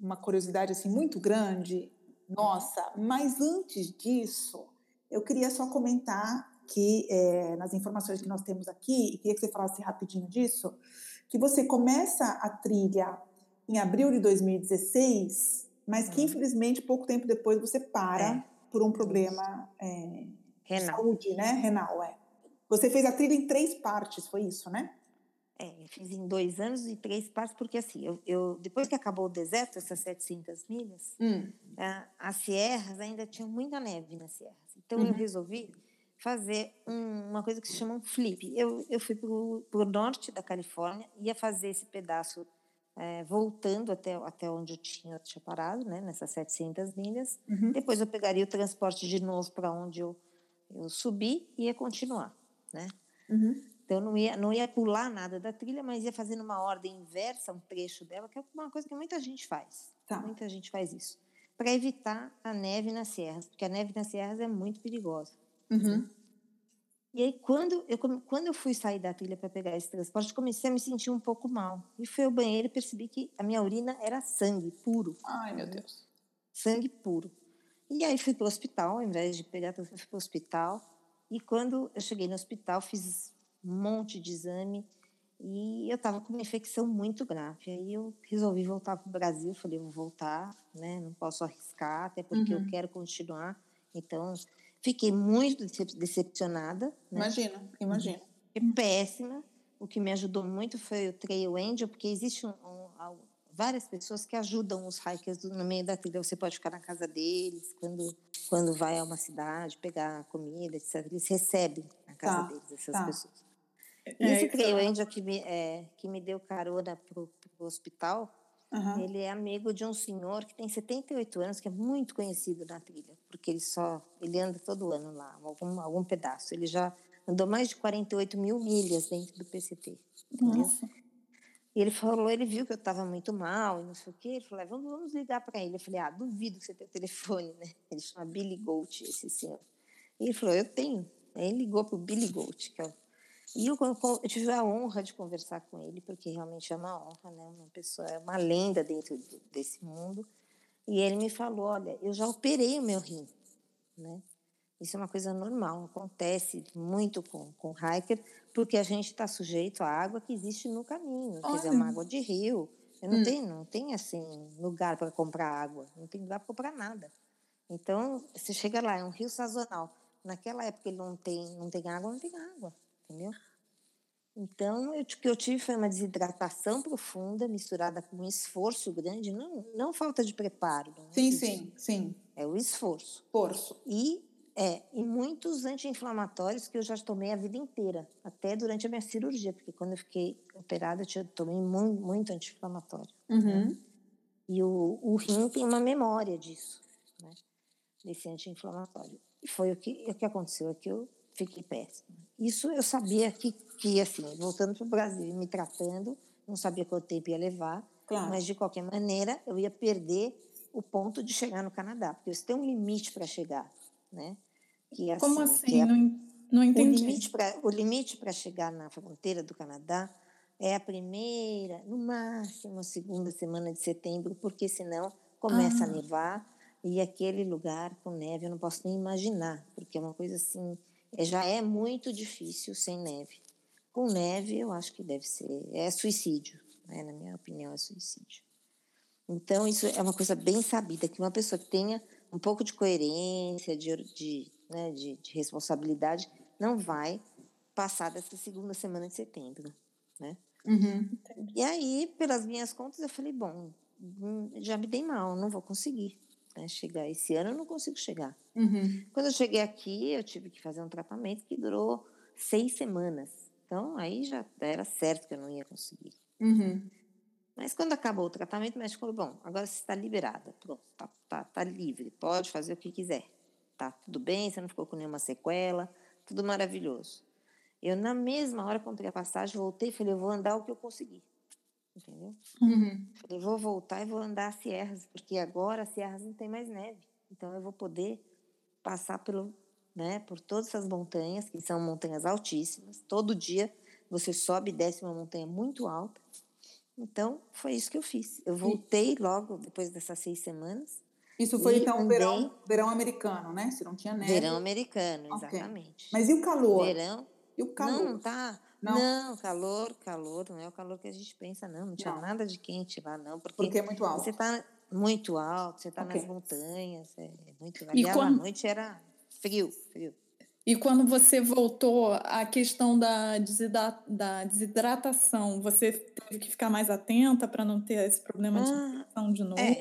uma curiosidade assim muito grande, nossa. Mas antes disso, eu queria só comentar que é, nas informações que nós temos aqui, e queria que você falasse rapidinho disso, que você começa a trilha em abril de 2016, mas que Uhum. infelizmente pouco tempo depois você para É. por um problema é, de Renal saúde, né? Renal, é. Você fez a trilha em três partes, foi isso, né? é, eu fiz em dois anos e três partes porque assim eu, eu depois que acabou o deserto essas 700 milhas Hum. a- as sierras ainda tinham muita neve nas sierras então eu Uhum. resolvi fazer um- uma coisa que se chama um flip eu, eu fui para o norte da Califórnia ia fazer esse pedaço é, voltando até até onde eu tinha, tinha parado né nessas 700 milhas Uhum. Depois eu pegaria o transporte de novo para onde eu, eu subi e ia continuar, né? Uhum. Então eu não ia, não ia pular nada da trilha, mas ia fazendo uma ordem inversa, um trecho dela, que é uma coisa que muita gente faz. Tá. Muita gente faz isso. Para evitar a neve nas serras, porque a neve nas serras é muito perigosa. Uhum. E aí, quando eu, quando eu fui sair da trilha para pegar esse transporte, comecei a me sentir um pouco mal. E fui ao banheiro e percebi que a minha urina era sangue puro. Ai, meu Deus. sangue puro. E aí fui para o hospital, ao invés de pegar, eu fui para o hospital. E quando eu cheguei no hospital, fiz um monte de exame e eu estava com uma infecção muito grave. Aí eu resolvi voltar para o Brasil, falei, vou voltar, né? Não posso arriscar, até porque Uhum. eu quero continuar. Então, fiquei muito decep- decepcionada, né? Imagino, imagino. Fiquei péssima. O que me ajudou muito foi o Trail Angel, porque existe um, um- várias pessoas que ajudam os hikers no meio da trilha. Você pode ficar na casa deles quando quando vai a uma cidade pegar comida, etc. Eles recebem na casa Tá, deles essas tá. pessoas. E É, esse isso- Trail Angel que me, é, que me deu carona pro, pro hospital, Aham. ele é amigo de um senhor que tem 78 anos, que é muito conhecido na trilha, porque ele só ele anda todo ano lá, algum, algum pedaço. Ele já andou mais de 48 mil milhas dentro do PCT. entendeu? Nossa. E ele falou, ele viu que eu estava muito mal e não sei o quê. Ele falou, "Ah, vamos, vamos ligar para ele. Eu falei, ah, duvido que você tenha o telefone, né? *laughs* Ele chama Billy Goat, esse senhor. E ele falou, eu tenho. Aí ele ligou para o Billy Goat, que é o... E eu, eu tive a honra de conversar com ele, porque realmente é uma honra, né? Uma pessoa, é uma lenda dentro desse mundo. E ele me falou, olha, eu já operei o meu rim, né? Isso é uma coisa normal, acontece muito com, com hiker, porque a gente está sujeito à água que existe no caminho, quer dizer, Olha. uma água de rio. Eu não Hum. tem, não tem assim lugar para comprar água, não tem lugar para comprar nada. Então, você chega lá, é um rio sazonal. Naquela época ele não tem, não tem água, não tem água, entendeu? Então, o que eu tive foi uma desidratação profunda, misturada com um esforço grande, não, não falta de preparo. é Sim, sim, sim. É o esforço. Forço. E, é, e muitos anti-inflamatórios que eu já tomei a vida inteira, até durante a minha cirurgia, porque quando eu fiquei operada eu tomei muito, muito anti-inflamatório. Uhum. E o, o rim tem uma memória disso, né? desse anti-inflamatório. E foi o que, o que aconteceu, é que eu fiquei péssima. Isso eu sabia que, que assim, voltando para o Brasil, e me tratando, não sabia quanto tempo ia levar, Claro. mas de qualquer maneira eu ia perder o ponto de chegar no Canadá, porque você tem um limite para chegar, né? Que é Como assim, assim? que é Não, não entendi. o limite para chegar na fronteira do Canadá é a primeira, no máximo a segunda semana de setembro, porque senão começa Ah. a nevar e aquele lugar com neve eu não posso nem imaginar, porque é uma coisa assim, já é muito difícil sem neve. Com neve eu acho que deve ser, é suicídio, né? na minha opinião é suicídio. Então, isso é uma coisa bem sabida, que uma pessoa que tenha um pouco de coerência, de, de, né, de, de responsabilidade, não vai passar dessa segunda semana de setembro. Né? Uhum. E aí, pelas minhas contas, eu falei, bom, hum, já me dei mal, não vou conseguir né, chegar. Esse ano eu não consigo chegar. Uhum. Quando eu cheguei aqui, eu tive que fazer um tratamento que durou seis semanas. Então, aí já era certo que eu não ia conseguir. Uhum. Mas quando acabou o tratamento, o médico falou: bom, agora você está liberada, pronto, tá, tá, tá livre, pode fazer o que quiser. Tá tudo bem, você não ficou com nenhuma sequela, tudo maravilhoso. Eu, na mesma hora, comprei a passagem, voltei e falei: eu vou andar o que eu conseguir. Entendeu? Uhum. Falei: vou voltar e vou andar as Sierras, porque agora as Sierras não tem mais neve. Então eu vou poder passar pelo, né, por todas essas montanhas, que são montanhas altíssimas. Todo dia você sobe e desce uma montanha muito alta. Então, foi isso que eu fiz. Eu voltei logo depois dessas seis semanas. Isso foi então andei- verão, verão americano, né? Se não tinha neve. Verão americano, exatamente. Mas e o calor? Verão. E o calor? Não, não tá. Não? Não? calor, calor, não é o calor que a gente pensa, não. Não tinha Não. nada de quente lá, não. Porque, Porque é muito alto. você tá muito alto, você tá Ok. nas montanhas. É muito... E quando- noite era frio, frio. E quando você voltou, a questão da, desida- da desidratação, você teve que ficar mais atenta para não ter esse problema de Ah, infecção de novo? é.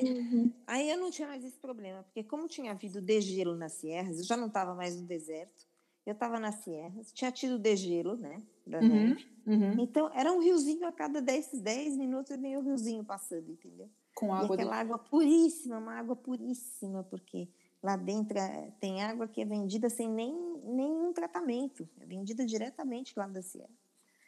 Aí eu não tinha mais esse problema, porque como tinha havido degelo nas sierras, eu já não estava mais no deserto, eu estava nas sierras, tinha tido degelo, né, da Uhum. neve. Uhum. Então, era um riozinho a cada 10, 10 minutos, meio rio zinho passando, entendeu? Com E água do... aquela água puríssima, uma água puríssima, porque lá dentro eh, tem água que é vendida sem nem, nenhum tratamento, é vendida diretamente lá da sierra.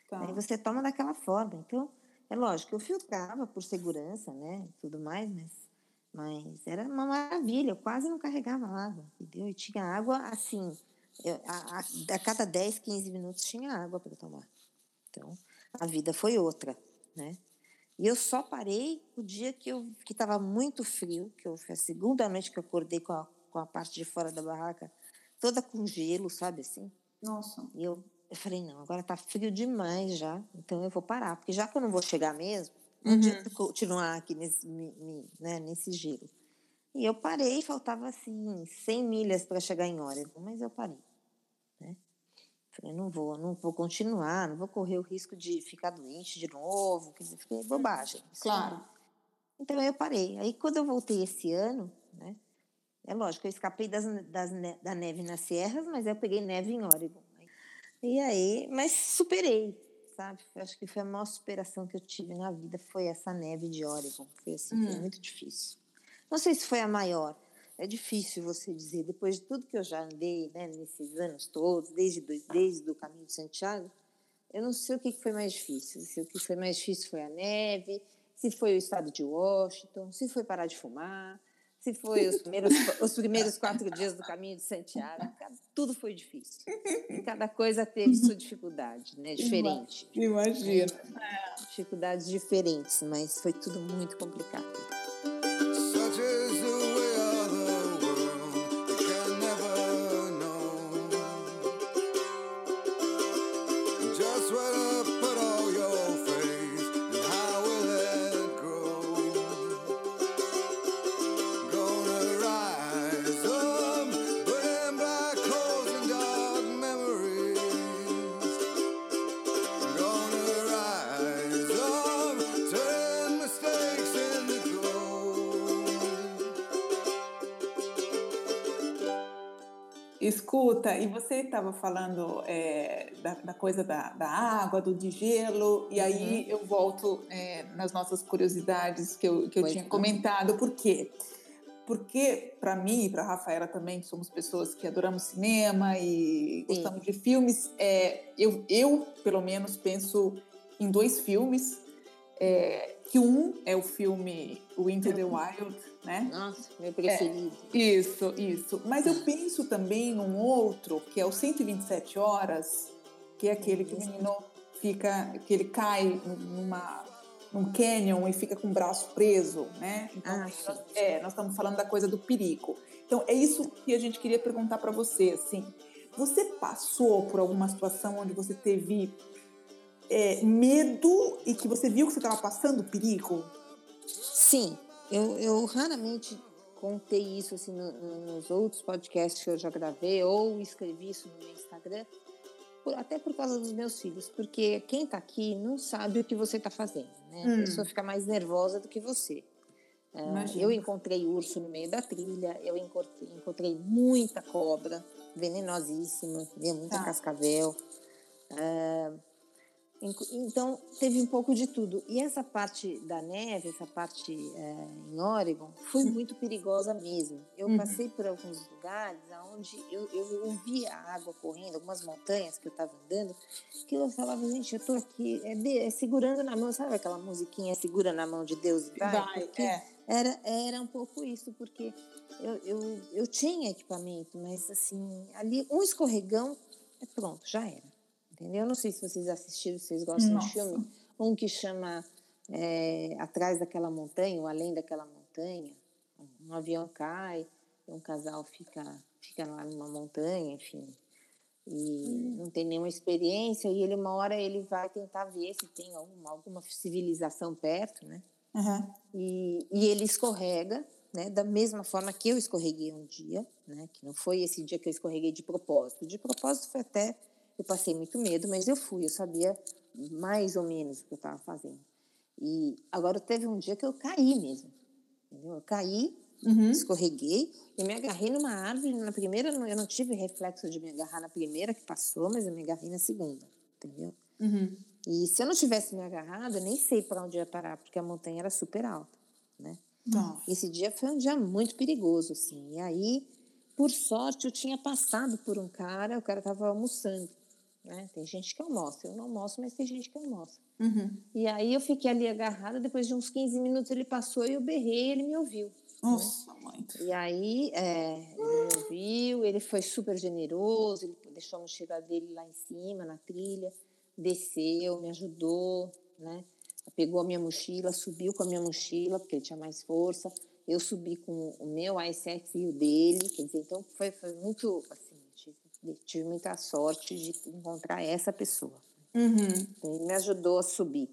Tá. Aí você toma daquela forma. Então, é lógico, eu filtrava por segurança, né? e Tudo mais, mas, mas era uma maravilha. Eu quase não carregava água, entendeu? E tinha água assim. Eu- a, a, a cada 10, 15 minutos tinha água para tomar. Então, a vida foi outra, né? E eu só parei o dia que eu que estava muito frio, que eu, foi a segunda noite que eu acordei com a, com a parte de fora da barraca toda com gelo, sabe assim? Nossa. E eu, eu falei, não, agora tá frio demais já, então eu vou parar, porque já que eu não vou chegar mesmo, não Uhum. adianta continuar aqui nesse, me- me- né, nesse gelo. E eu parei, faltava assim 100 milhas para chegar em Oregon, mas eu parei? Falei, não vou, não vou continuar, não vou correr o risco de ficar doente de novo, fiquei bobagem. Isso Claro. então eu parei. Aí quando eu voltei esse ano, né? É lógico, eu escapei das, das da neve nas serras, mas eu peguei neve em Oregon. E aí, mas superei, sabe? Acho que foi a maior superação que eu tive na vida, foi essa neve de Oregon. Foi assim, foi Hum. muito difícil. Não sei se foi a maior. É difícil você dizer, depois de tudo que eu já andei, né, nesses anos todos, desde, desde o caminho de Santiago, eu não sei o que foi mais difícil. Se o que foi mais difícil foi a neve, se foi o estado de Washington, se foi parar de fumar, se foi os primeiros, *laughs* os primeiros quatro dias do caminho de Santiago. Tudo foi difícil. Cada coisa teve sua dificuldade, né? Diferente. Imagina. Dificuldades diferentes, mas foi tudo muito complicado. E você estava falando é, da, da, coisa da, da, água, do de gelo, e aí uhum. eu volto é, nas nossas curiosidades que eu, que eu tinha comentado. Por quê? Porque, para mim e para a Rafaela também, que somos pessoas que adoramos cinema e Sim. gostamos de filmes, é, eu, eu, pelo menos, penso em dois filmes. É, que um é o filme o Into the Wild, né? Nossa, meu preferido. É, isso, isso. Mas eu penso também num outro, que é o 127 Horas, que é aquele que o menino fica, que ele cai numa num canyon e fica com o braço preso, né? Então, ah, nós, é, nós estamos falando da coisa do perigo. Então, é isso que a gente queria perguntar para você, assim. Você passou por alguma situação onde você teve é, medo e que você viu que você estava passando perigo? Sim, eu, eu raramente contei isso assim, no, nos outros podcasts que eu já gravei ou escrevi isso no meu Instagram, por, até por causa dos meus filhos, porque quem está aqui não sabe o que você está fazendo, né? A hum. pessoa fica mais nervosa do que você. Uh, eu encontrei urso no meio da trilha, eu encontrei, encontrei muita cobra, venenosíssima, muita tá. cascavel. Uh, então, teve um pouco de tudo. E essa parte da neve, essa parte é, em Oregon, foi hum. muito perigosa mesmo. Eu uhum. passei por alguns lugares onde eu, eu ouvia a água correndo, algumas montanhas que eu estava andando, que eu falava, gente, eu estou aqui é, de, é, segurando na mão, sabe aquela musiquinha segura na mão de Deus e vai? vai é. era, era um pouco isso, porque eu, eu, eu tinha equipamento, mas assim, ali um escorregão, é pronto, já era. Entendeu? Não sei se vocês assistiram, se vocês gostam Nossa. de filme. Um que chama é, Atrás daquela montanha, ou Além daquela montanha. Um avião cai, um casal fica, fica lá numa montanha, enfim. E hum. não tem nenhuma experiência. E ele, uma hora, ele vai tentar ver se tem alguma, alguma civilização perto, né? Uhum. E, e ele escorrega, né? Da mesma forma que eu escorreguei um dia, né? Que não foi esse dia que eu escorreguei de propósito. De propósito foi até eu passei muito medo, mas eu fui, eu sabia mais ou menos o que eu estava fazendo. E agora teve um dia que eu caí mesmo. Entendeu? Eu caí, uhum. escorreguei e me agarrei numa árvore. Na primeira, eu não tive reflexo de me agarrar na primeira que passou, mas eu me agarrei na segunda, entendeu? Uhum. E se eu não tivesse me agarrado, eu nem sei para onde ia parar, porque a montanha era super alta, né? Nossa. Esse dia foi um dia muito perigoso, assim. E aí, por sorte, eu tinha passado por um cara, o cara estava almoçando. Né? Tem gente que almoça, eu não almoço, mas tem gente que almoça. Uhum. E aí eu fiquei ali agarrada, depois de uns 15 minutos ele passou e eu berrei ele me ouviu. Né? Nossa, né? mãe. E aí é, ele me ouviu, ele foi super generoso, ele deixou a mochila dele lá em cima, na trilha, desceu, me ajudou, né? Pegou a minha mochila, subiu com a minha mochila, porque ele tinha mais força. Eu subi com o meu iSex e o dele, quer dizer, então foi, foi muito, assim, tive muita sorte de encontrar essa pessoa. Uhum. Ele me ajudou a subir.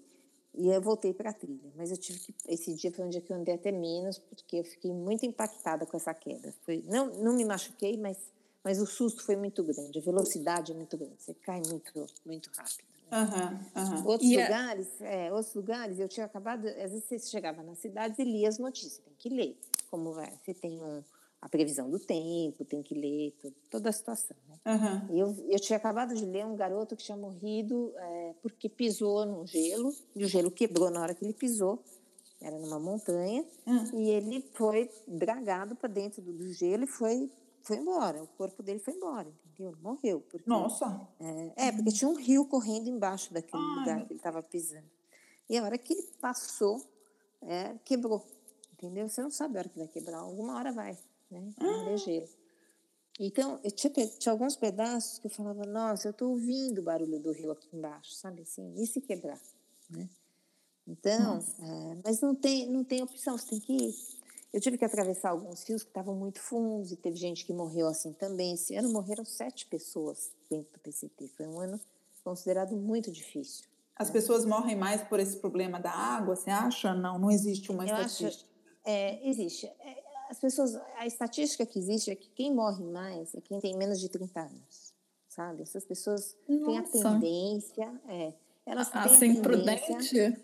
E eu voltei para a trilha. Mas eu tive que. Esse dia foi um dia que eu andei até menos, porque eu fiquei muito impactada com essa queda. Foi, não, não me machuquei, mas, mas o susto foi muito grande. A velocidade é muito grande. Você cai muito, muito rápido. Uhum, uhum. Outros yeah. lugares, é, outros lugares, eu tinha acabado. Às vezes você chegava nas cidades e lia as notícias. Tem que ler. Como é, você tem um a previsão do tempo, tem que ler toda a situação. Né? Uhum. Eu, eu tinha acabado de ler um garoto que tinha morrido é, porque pisou no gelo, e o gelo quebrou na hora que ele pisou, era numa montanha, uhum. e ele foi dragado para dentro do, do, gelo e foi, foi embora, o corpo dele foi embora, entendeu? Morreu. Porque, Nossa! É, é, porque tinha um rio correndo embaixo daquele Ai. lugar que ele estava pisando. E a hora que ele passou, é, quebrou, entendeu? Você não sabe a hora que vai quebrar, alguma hora vai né? Ah. gelo. Então, eu tinha, tinha, alguns pedaços que eu falava, nossa, eu estou ouvindo o barulho do rio aqui embaixo, sabe assim? E se quebrar, né? Então, é, mas não tem, não tem opção, você tem que ir. Eu tive que atravessar alguns rios que estavam muito fundos e teve gente que morreu assim também. Esse ano morreram sete pessoas dentro do PCT. Foi um ano considerado muito difícil. As né? pessoas morrem mais por esse problema da água, você acha? Não, não existe uma eu estatística. Acho, é, existe. É, as pessoas, a estatística que existe é que quem morre mais é quem tem menos de 30 anos, sabe? Essas pessoas Nossa. têm a tendência, é, elas a, têm a ser prudente.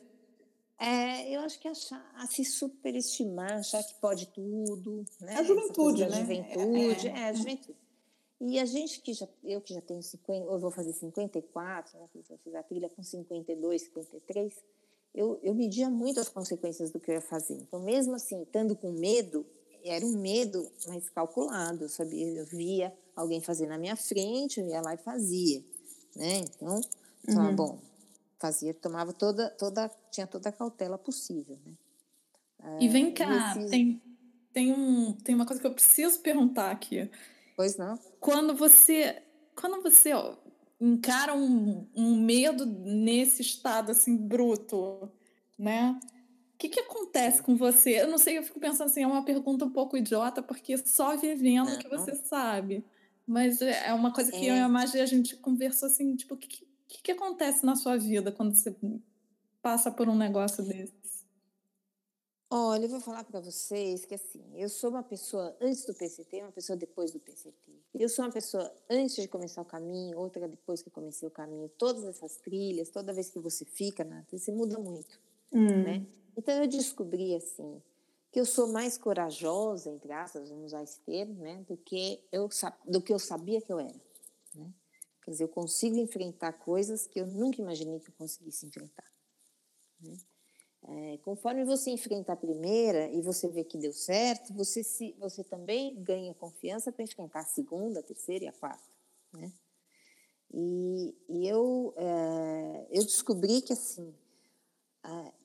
É, eu acho que achar, a se superestimar, achar que pode tudo, né? A juventude, né? A juventude, é, é, é, a juventude. E a gente que já, eu que já tenho 50, eu vou fazer 54, né, eu fiz a trilha com 52, 53, eu, eu media muito as consequências do que eu ia fazer. Então, mesmo assim, estando com medo, era um medo mais calculado, eu sabia, eu via alguém fazer na minha frente, eu ia lá e fazia, né? Então, uhum. bom, fazia, tomava toda, toda, tinha toda a cautela possível, né? E vem ah, cá, fiz... tem, tem, um, tem uma coisa que eu preciso perguntar aqui. Pois não. Quando você, quando você ó, encara um, um medo nesse estado assim bruto, né? O que, que acontece com você? Eu não sei, eu fico pensando assim, é uma pergunta um pouco idiota, porque só vivendo que você sabe. Mas é, é uma coisa que é. eu e a Magi, a gente conversou assim, tipo, o que, que, que acontece na sua vida quando você passa por um negócio desse? Olha, eu vou falar para vocês que assim, eu sou uma pessoa antes do PCT, uma pessoa depois do PCT. Eu sou uma pessoa antes de começar o caminho, outra depois que comecei o caminho. Todas essas trilhas, toda vez que você fica na trilha, você muda muito, hum. né? Então eu descobri assim que eu sou mais corajosa, entre aspas, vamos usar esse termo, né, do que eu do que eu sabia que eu era, né? Quer dizer, eu consigo enfrentar coisas que eu nunca imaginei que eu conseguisse enfrentar. Né? É, conforme você enfrenta a primeira e você vê que deu certo, você, se, você também ganha confiança para enfrentar a segunda, a terceira e a quarta. Né? E, e eu, é, eu descobri que assim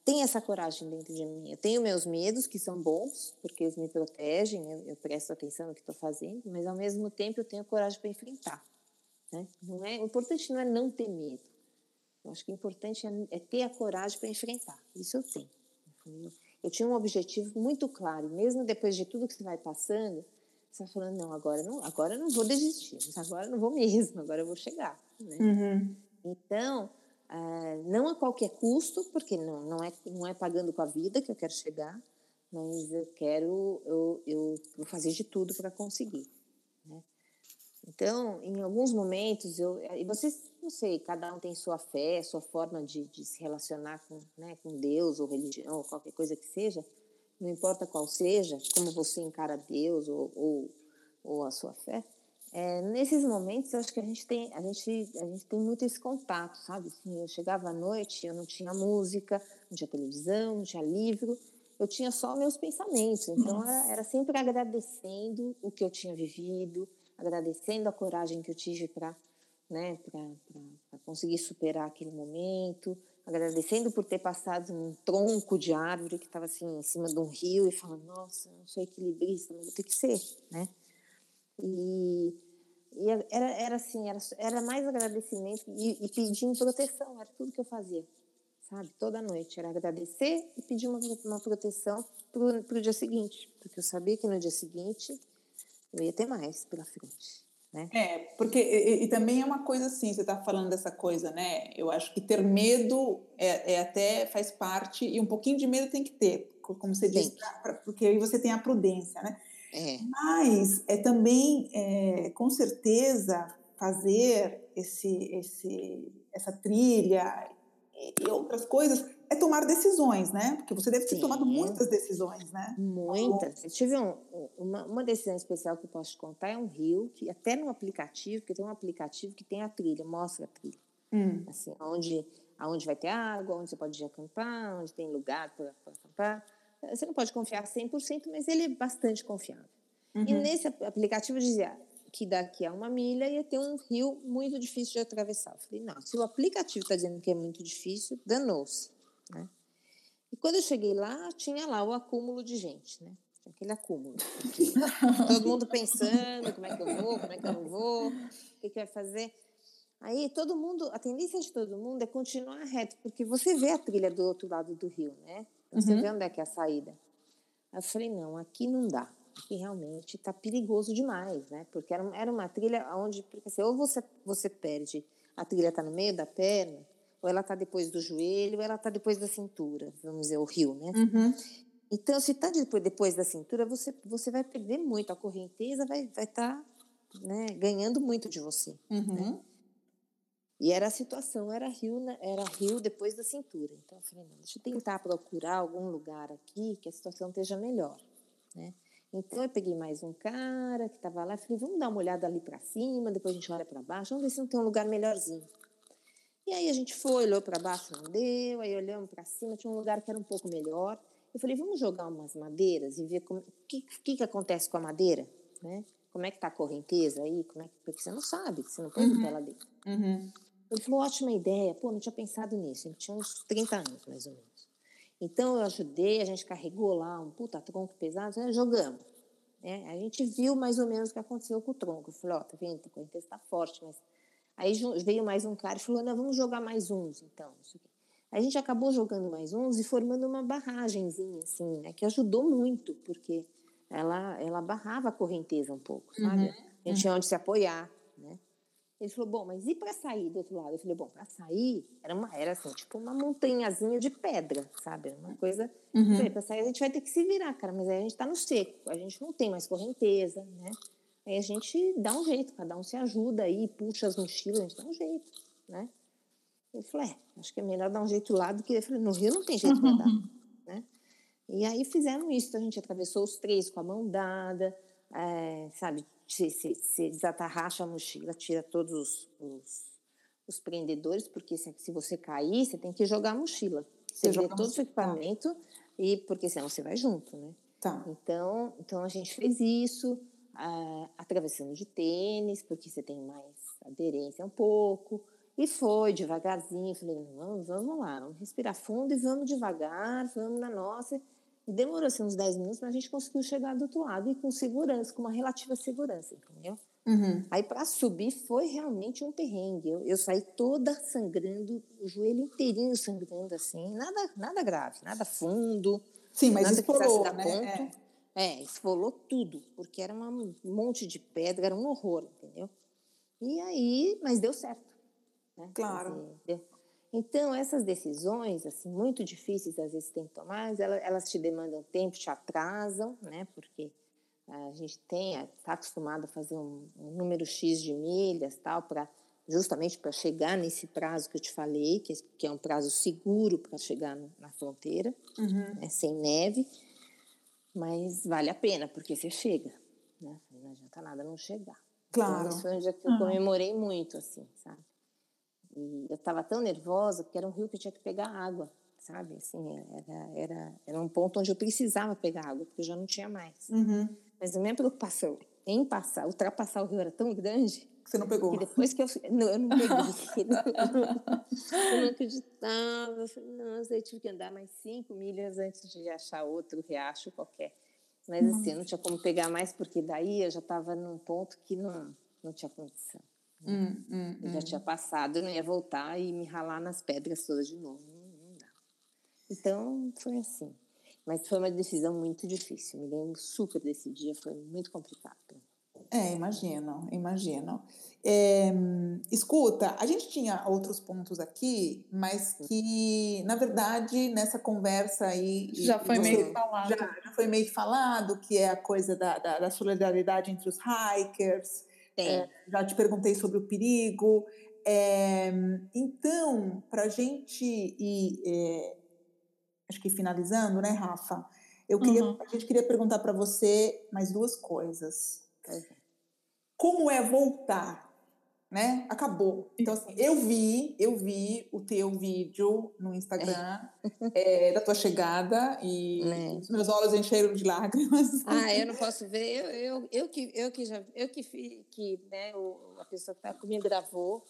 tem essa coragem dentro de mim. Eu tenho meus medos, que são bons, porque eles me protegem, eu, eu presto atenção no que estou fazendo, mas ao mesmo tempo eu tenho coragem para enfrentar. Né? Não é, o importante não é não ter medo eu acho que o importante é, é ter a coragem para enfrentar. Isso eu tenho. Eu tinha um objetivo muito claro, mesmo depois de tudo que você vai passando, você vai falando, não, agora não, agora não vou desistir, agora não vou mesmo, agora eu vou chegar. Né? Uhum. Então, uh, não a qualquer custo, porque não, não, é, não é pagando com a vida que eu quero chegar, mas eu quero, eu, eu vou fazer de tudo para conseguir. Né? Então, em alguns momentos, eu, e vocês não sei, cada um tem sua fé, sua forma de, de se relacionar com, né, com Deus ou religião ou qualquer coisa que seja, não importa qual seja, como você encara Deus ou, ou, ou a sua fé, é, nesses momentos eu acho que a gente tem a gente a gente tem muito esse contato sabe? Assim, eu chegava à noite eu não tinha música não tinha televisão não tinha livro eu tinha só meus pensamentos. Então era, era, sempre agradecendo o que eu tinha vivido agradecendo a coragem que eu tive para né, para conseguir superar aquele momento, agradecendo por ter passado num tronco de árvore que estava assim em cima de um rio e falando, nossa, não sou equilibrista, mas vou ter que ser, né? E, e era, era assim, era, era mais agradecimento e, e pedindo proteção, era tudo que eu fazia, sabe? Toda noite era agradecer e pedir uma, uma proteção para o dia seguinte, porque eu sabia que no dia seguinte eu ia ter mais pela frente. Né? É, porque e, e, também é uma coisa assim, você está falando dessa coisa, né? Eu acho que ter medo é, é, até faz parte, e um pouquinho de medo tem que ter, como você disse, porque aí você tem a prudência, né? É. Mas é também, é, com certeza, fazer esse, esse, essa trilha e outras coisas é tomar decisões, né? Porque você deve ter Sim. tomado muitas decisões, né? Muitas. Eu tive um, uma, uma decisão especial que eu posso te contar, é um rio, que até no aplicativo, que tem um aplicativo que tem a trilha, mostra a trilha. Hum. Assim, onde, onde vai ter água, onde você pode ir acampar, onde tem lugar para acampar. Você não pode confiar 100%, mas ele é bastante confiável. Uhum. E nesse aplicativo dizia que daqui a uma milha ia ter um rio muito difícil de atravessar. Eu falei, não, se o aplicativo está dizendo que é muito difícil, danou-se. Né? E quando eu cheguei lá, tinha lá o acúmulo de gente, né? Aquele acúmulo. *laughs* todo mundo pensando, como é que eu vou, como é que eu não vou, o que, que vai fazer. Aí todo mundo, a tendência de todo mundo é continuar reto, porque você vê a trilha do outro lado do rio, né? Você uhum. vê onde é que é a saída. Aí eu falei, não, aqui não dá. Aqui realmente está perigoso demais, né? Porque era, era uma trilha onde, porque assim, ou você, você perde, a trilha está no meio da perna, ou ela está depois do joelho, ou ela está depois da cintura, vamos dizer, o rio, né? Uhum. Então, se está depois, depois da cintura, você, você vai perder muito, a correnteza vai estar vai tá, né, ganhando muito de você. Uhum. Né? E era a situação, era rio, era rio depois da cintura. Então, eu falei, não, deixa eu tentar procurar algum lugar aqui que a situação esteja melhor, né? Então eu peguei mais um cara que estava lá, falei, vamos dar uma olhada ali para cima, depois a gente olha para baixo, vamos ver se não tem um lugar melhorzinho. E aí a gente foi, olhou para baixo, não deu, aí olhamos para cima, tinha um lugar que era um pouco melhor. Eu falei, vamos jogar umas madeiras e ver o que, que, que acontece com a madeira, né? Como é que tá a correnteza aí? Como é que, porque você não sabe, você não pode uhum. lá dentro. Uhum. Ele falou, ótima ideia. Pô, não tinha pensado nisso. Ele tinha uns 30 anos, mais ou menos. Então, eu ajudei, a gente carregou lá um puta tronco pesado, né, jogamos. Né? A gente viu mais ou menos o que aconteceu com o tronco. Eu falei, ó, oh, tá vendo, a correnteza tá forte, mas... Aí veio mais um cara e falou, não, vamos jogar mais uns, então. A gente acabou jogando mais uns e formando uma barragenzinha, assim, né? Que ajudou muito, porque ela, ela barrava a correnteza um pouco, sabe? Uhum, a gente tinha onde se apoiar? Ele falou, bom, mas e para sair do outro lado? Eu falei, bom, para sair, era, uma, era assim, tipo uma montanhazinha de pedra, sabe? Uma coisa. Uhum. Para sair a gente vai ter que se virar, cara, mas aí a gente está no seco, a gente não tem mais correnteza, né? Aí a gente dá um jeito, cada um se ajuda aí, puxa as mochilas, a gente dá um jeito, né? Ele falou, é, acho que é melhor dar um jeito lá do que. Eu falei, no Rio não tem jeito para dar, né? E aí fizeram isso, a gente atravessou os três com a mão dada, é, sabe? Se, se, se desatarracha a mochila, tira todos os, os, os, prendedores, porque se, se você cair, você tem que jogar a mochila. Você, vê todo o equipamento, e porque senão você vai junto, né? Tá. Então, então a gente fez isso, atravessando de tênis, porque você tem mais aderência um pouco. E foi devagarzinho, falei, vamos, vamos lá, vamos respirar fundo e vamos devagar, vamos na nossa. Demorou assim, uns 10 minutos, mas a gente conseguiu chegar do outro lado e com segurança, com uma relativa segurança, entendeu? Uhum. Aí para subir foi realmente um perrengue. Eu, eu, saí toda sangrando, o joelho inteirinho sangrando assim, nada, nada grave, nada fundo. Sim, mas esfolou, né? É. é, esfolou tudo, porque era um monte de pedra, era um horror, entendeu? E aí, mas deu certo. Né? Claro. Dizer, deu, então, essas decisões, assim, muito difíceis, às vezes tem que tomar, elas, elas te demandam tempo, te atrasam, né? Porque a gente tem, está acostumado a fazer um, um, número X de milhas, tal, para justamente para chegar nesse prazo que eu te falei, que, que é um prazo seguro para chegar no, na fronteira, uhum. né, sem neve, mas vale a pena, porque você chega, né? Não adianta nada não chegar. Claro. Então, isso foi um dia que eu comemorei muito, assim, sabe? E eu estava tão nervosa porque era um rio que eu tinha que pegar água, sabe? Assim, era, era, era um ponto onde eu precisava pegar água, porque eu já não tinha mais. Uhum. Mas a minha preocupação em passar, ultrapassar o rio era tão grande. Você não pegou? Que depois que eu. Não, eu não peguei. *laughs* eu não acreditava. Eu falei, nossa, eu tive que andar mais cinco milhas antes de achar outro riacho qualquer. Mas assim, eu não tinha como pegar mais, porque daí eu já estava num ponto que não, não tinha condição. Hum, hum, eu já tinha passado, eu não ia voltar e me ralar nas pedras todas de novo. Então, foi assim. Mas foi uma decisão muito difícil. Me lembro super desse dia, foi muito complicado. É, imagino, imagino. É, escuta, a gente tinha outros pontos aqui, mas que, na verdade, nessa conversa aí. Já foi meio falado. Já, já, foi meio falado, que é a coisa da, da, da solidariedade entre os hikers. É, já te perguntei sobre o perigo. É, então, para a gente ir, é, acho que finalizando, né, Rafa? Eu queria, uhum. a gente queria perguntar para você mais duas coisas. Como é voltar né? Acabou. Então, assim, eu vi, eu vi o teu vídeo no Instagram é. É, da tua chegada e é. os meus olhos encheram de lágrimas. Ah, eu não posso ver. Eu, eu, eu que, eu que já, eu que, que né, o, a pessoa que tá comigo gravou.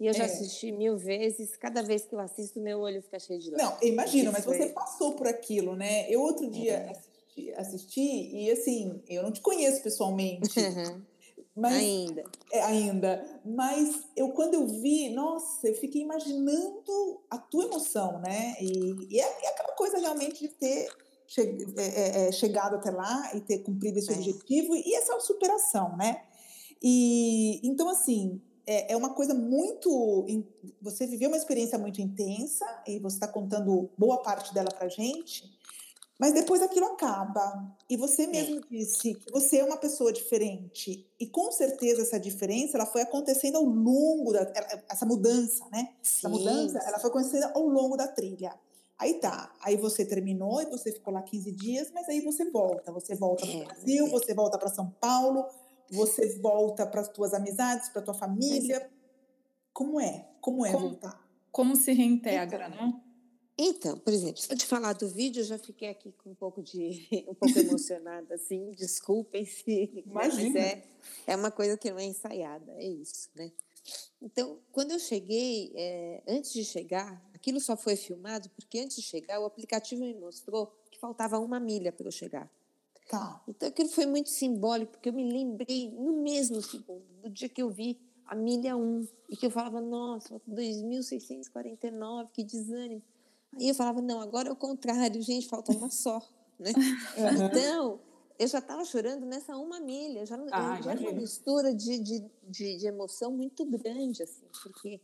E eu já é. assisti mil vezes. Cada vez que eu assisto, meu olho fica cheio de lágrimas. Não, imagino, mas você passou por aquilo, né? Eu outro dia é. assisti, assisti, e assim, eu não te conheço pessoalmente. Uhum. Mas, ainda. É, ainda. Mas eu, quando eu vi, nossa, eu fiquei imaginando a tua emoção, né? E, e, é, é aquela coisa realmente de ter che, é, é, é chegado até lá e ter cumprido esse objetivo e essa superação, né? E então, assim, é, é uma coisa muito. Você viveu uma experiência muito intensa e você está contando boa parte dela para gente. Mas depois aquilo acaba. E você mesmo é. disse que você é uma pessoa diferente. E com certeza essa diferença ela foi acontecendo ao longo da essa mudança, né? Sim. Essa mudança ela foi acontecendo ao longo da trilha. Aí tá, aí você terminou e você ficou lá 15 dias, mas aí você volta. Você volta para o É, Brasil, é. você volta para São Paulo, você volta para as tuas amizades, para tua família. Como é? Como é Como- voltar? Como se reintegra, Então, né? Então, por exemplo, só de falar do vídeo, eu já fiquei aqui com um pouco de *laughs* um pouco emocionada, assim. Desculpem se, mas Imagina. é, é uma coisa que não é ensaiada, é isso, né? Então, quando eu cheguei, é, antes de chegar, aquilo só foi filmado porque antes de chegar o aplicativo me mostrou que faltava uma milha para eu chegar. Tá. Então aquilo foi muito simbólico, porque eu me lembrei no mesmo segundo, do dia que eu vi a milha 1, e que eu falava, nossa, falta 2.649, que desânimo. Aí eu falava, não, agora é o contrário, gente, falta uma só, né? *laughs* Aham. Então, eu já estava chorando nessa uma milha, já, Ah, já era uma mistura de, de, de, de emoção muito grande, assim, porque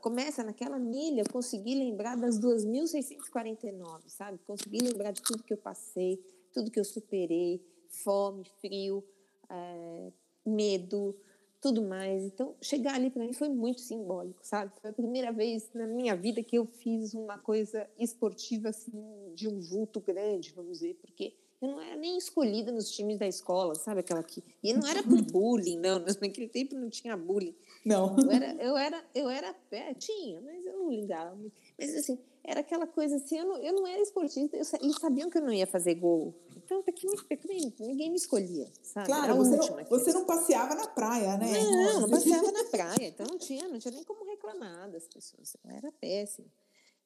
começa naquela milha, eu consegui lembrar das 2.649, sabe? Consegui lembrar de tudo que eu passei, tudo que eu superei, fome, frio, eh, medo, tudo mais. Então, chegar ali para mim foi muito simbólico, sabe? Foi a primeira vez na minha vida que eu fiz uma coisa esportiva assim de um vulto grande, vamos dizer, porque eu não era nem escolhida nos times da escola, sabe aquela que e não era por *laughs* bullying, não, naquele tempo não tinha bullying. Não. Eu era, eu era, eu era, é, tinha, mas eu não ligava. muito. Mas assim, era aquela coisa assim, eu não, eu não era esportista, eu, eles sabiam que eu não ia fazer gol. Então, daqui muito ninguém, ninguém me escolhia, sabe? Claro, você não, que você não passeava na praia, né? não, não passeava na *laughs* praia, então não tinha, não tinha nem como reclamar das pessoas. Era péssimo.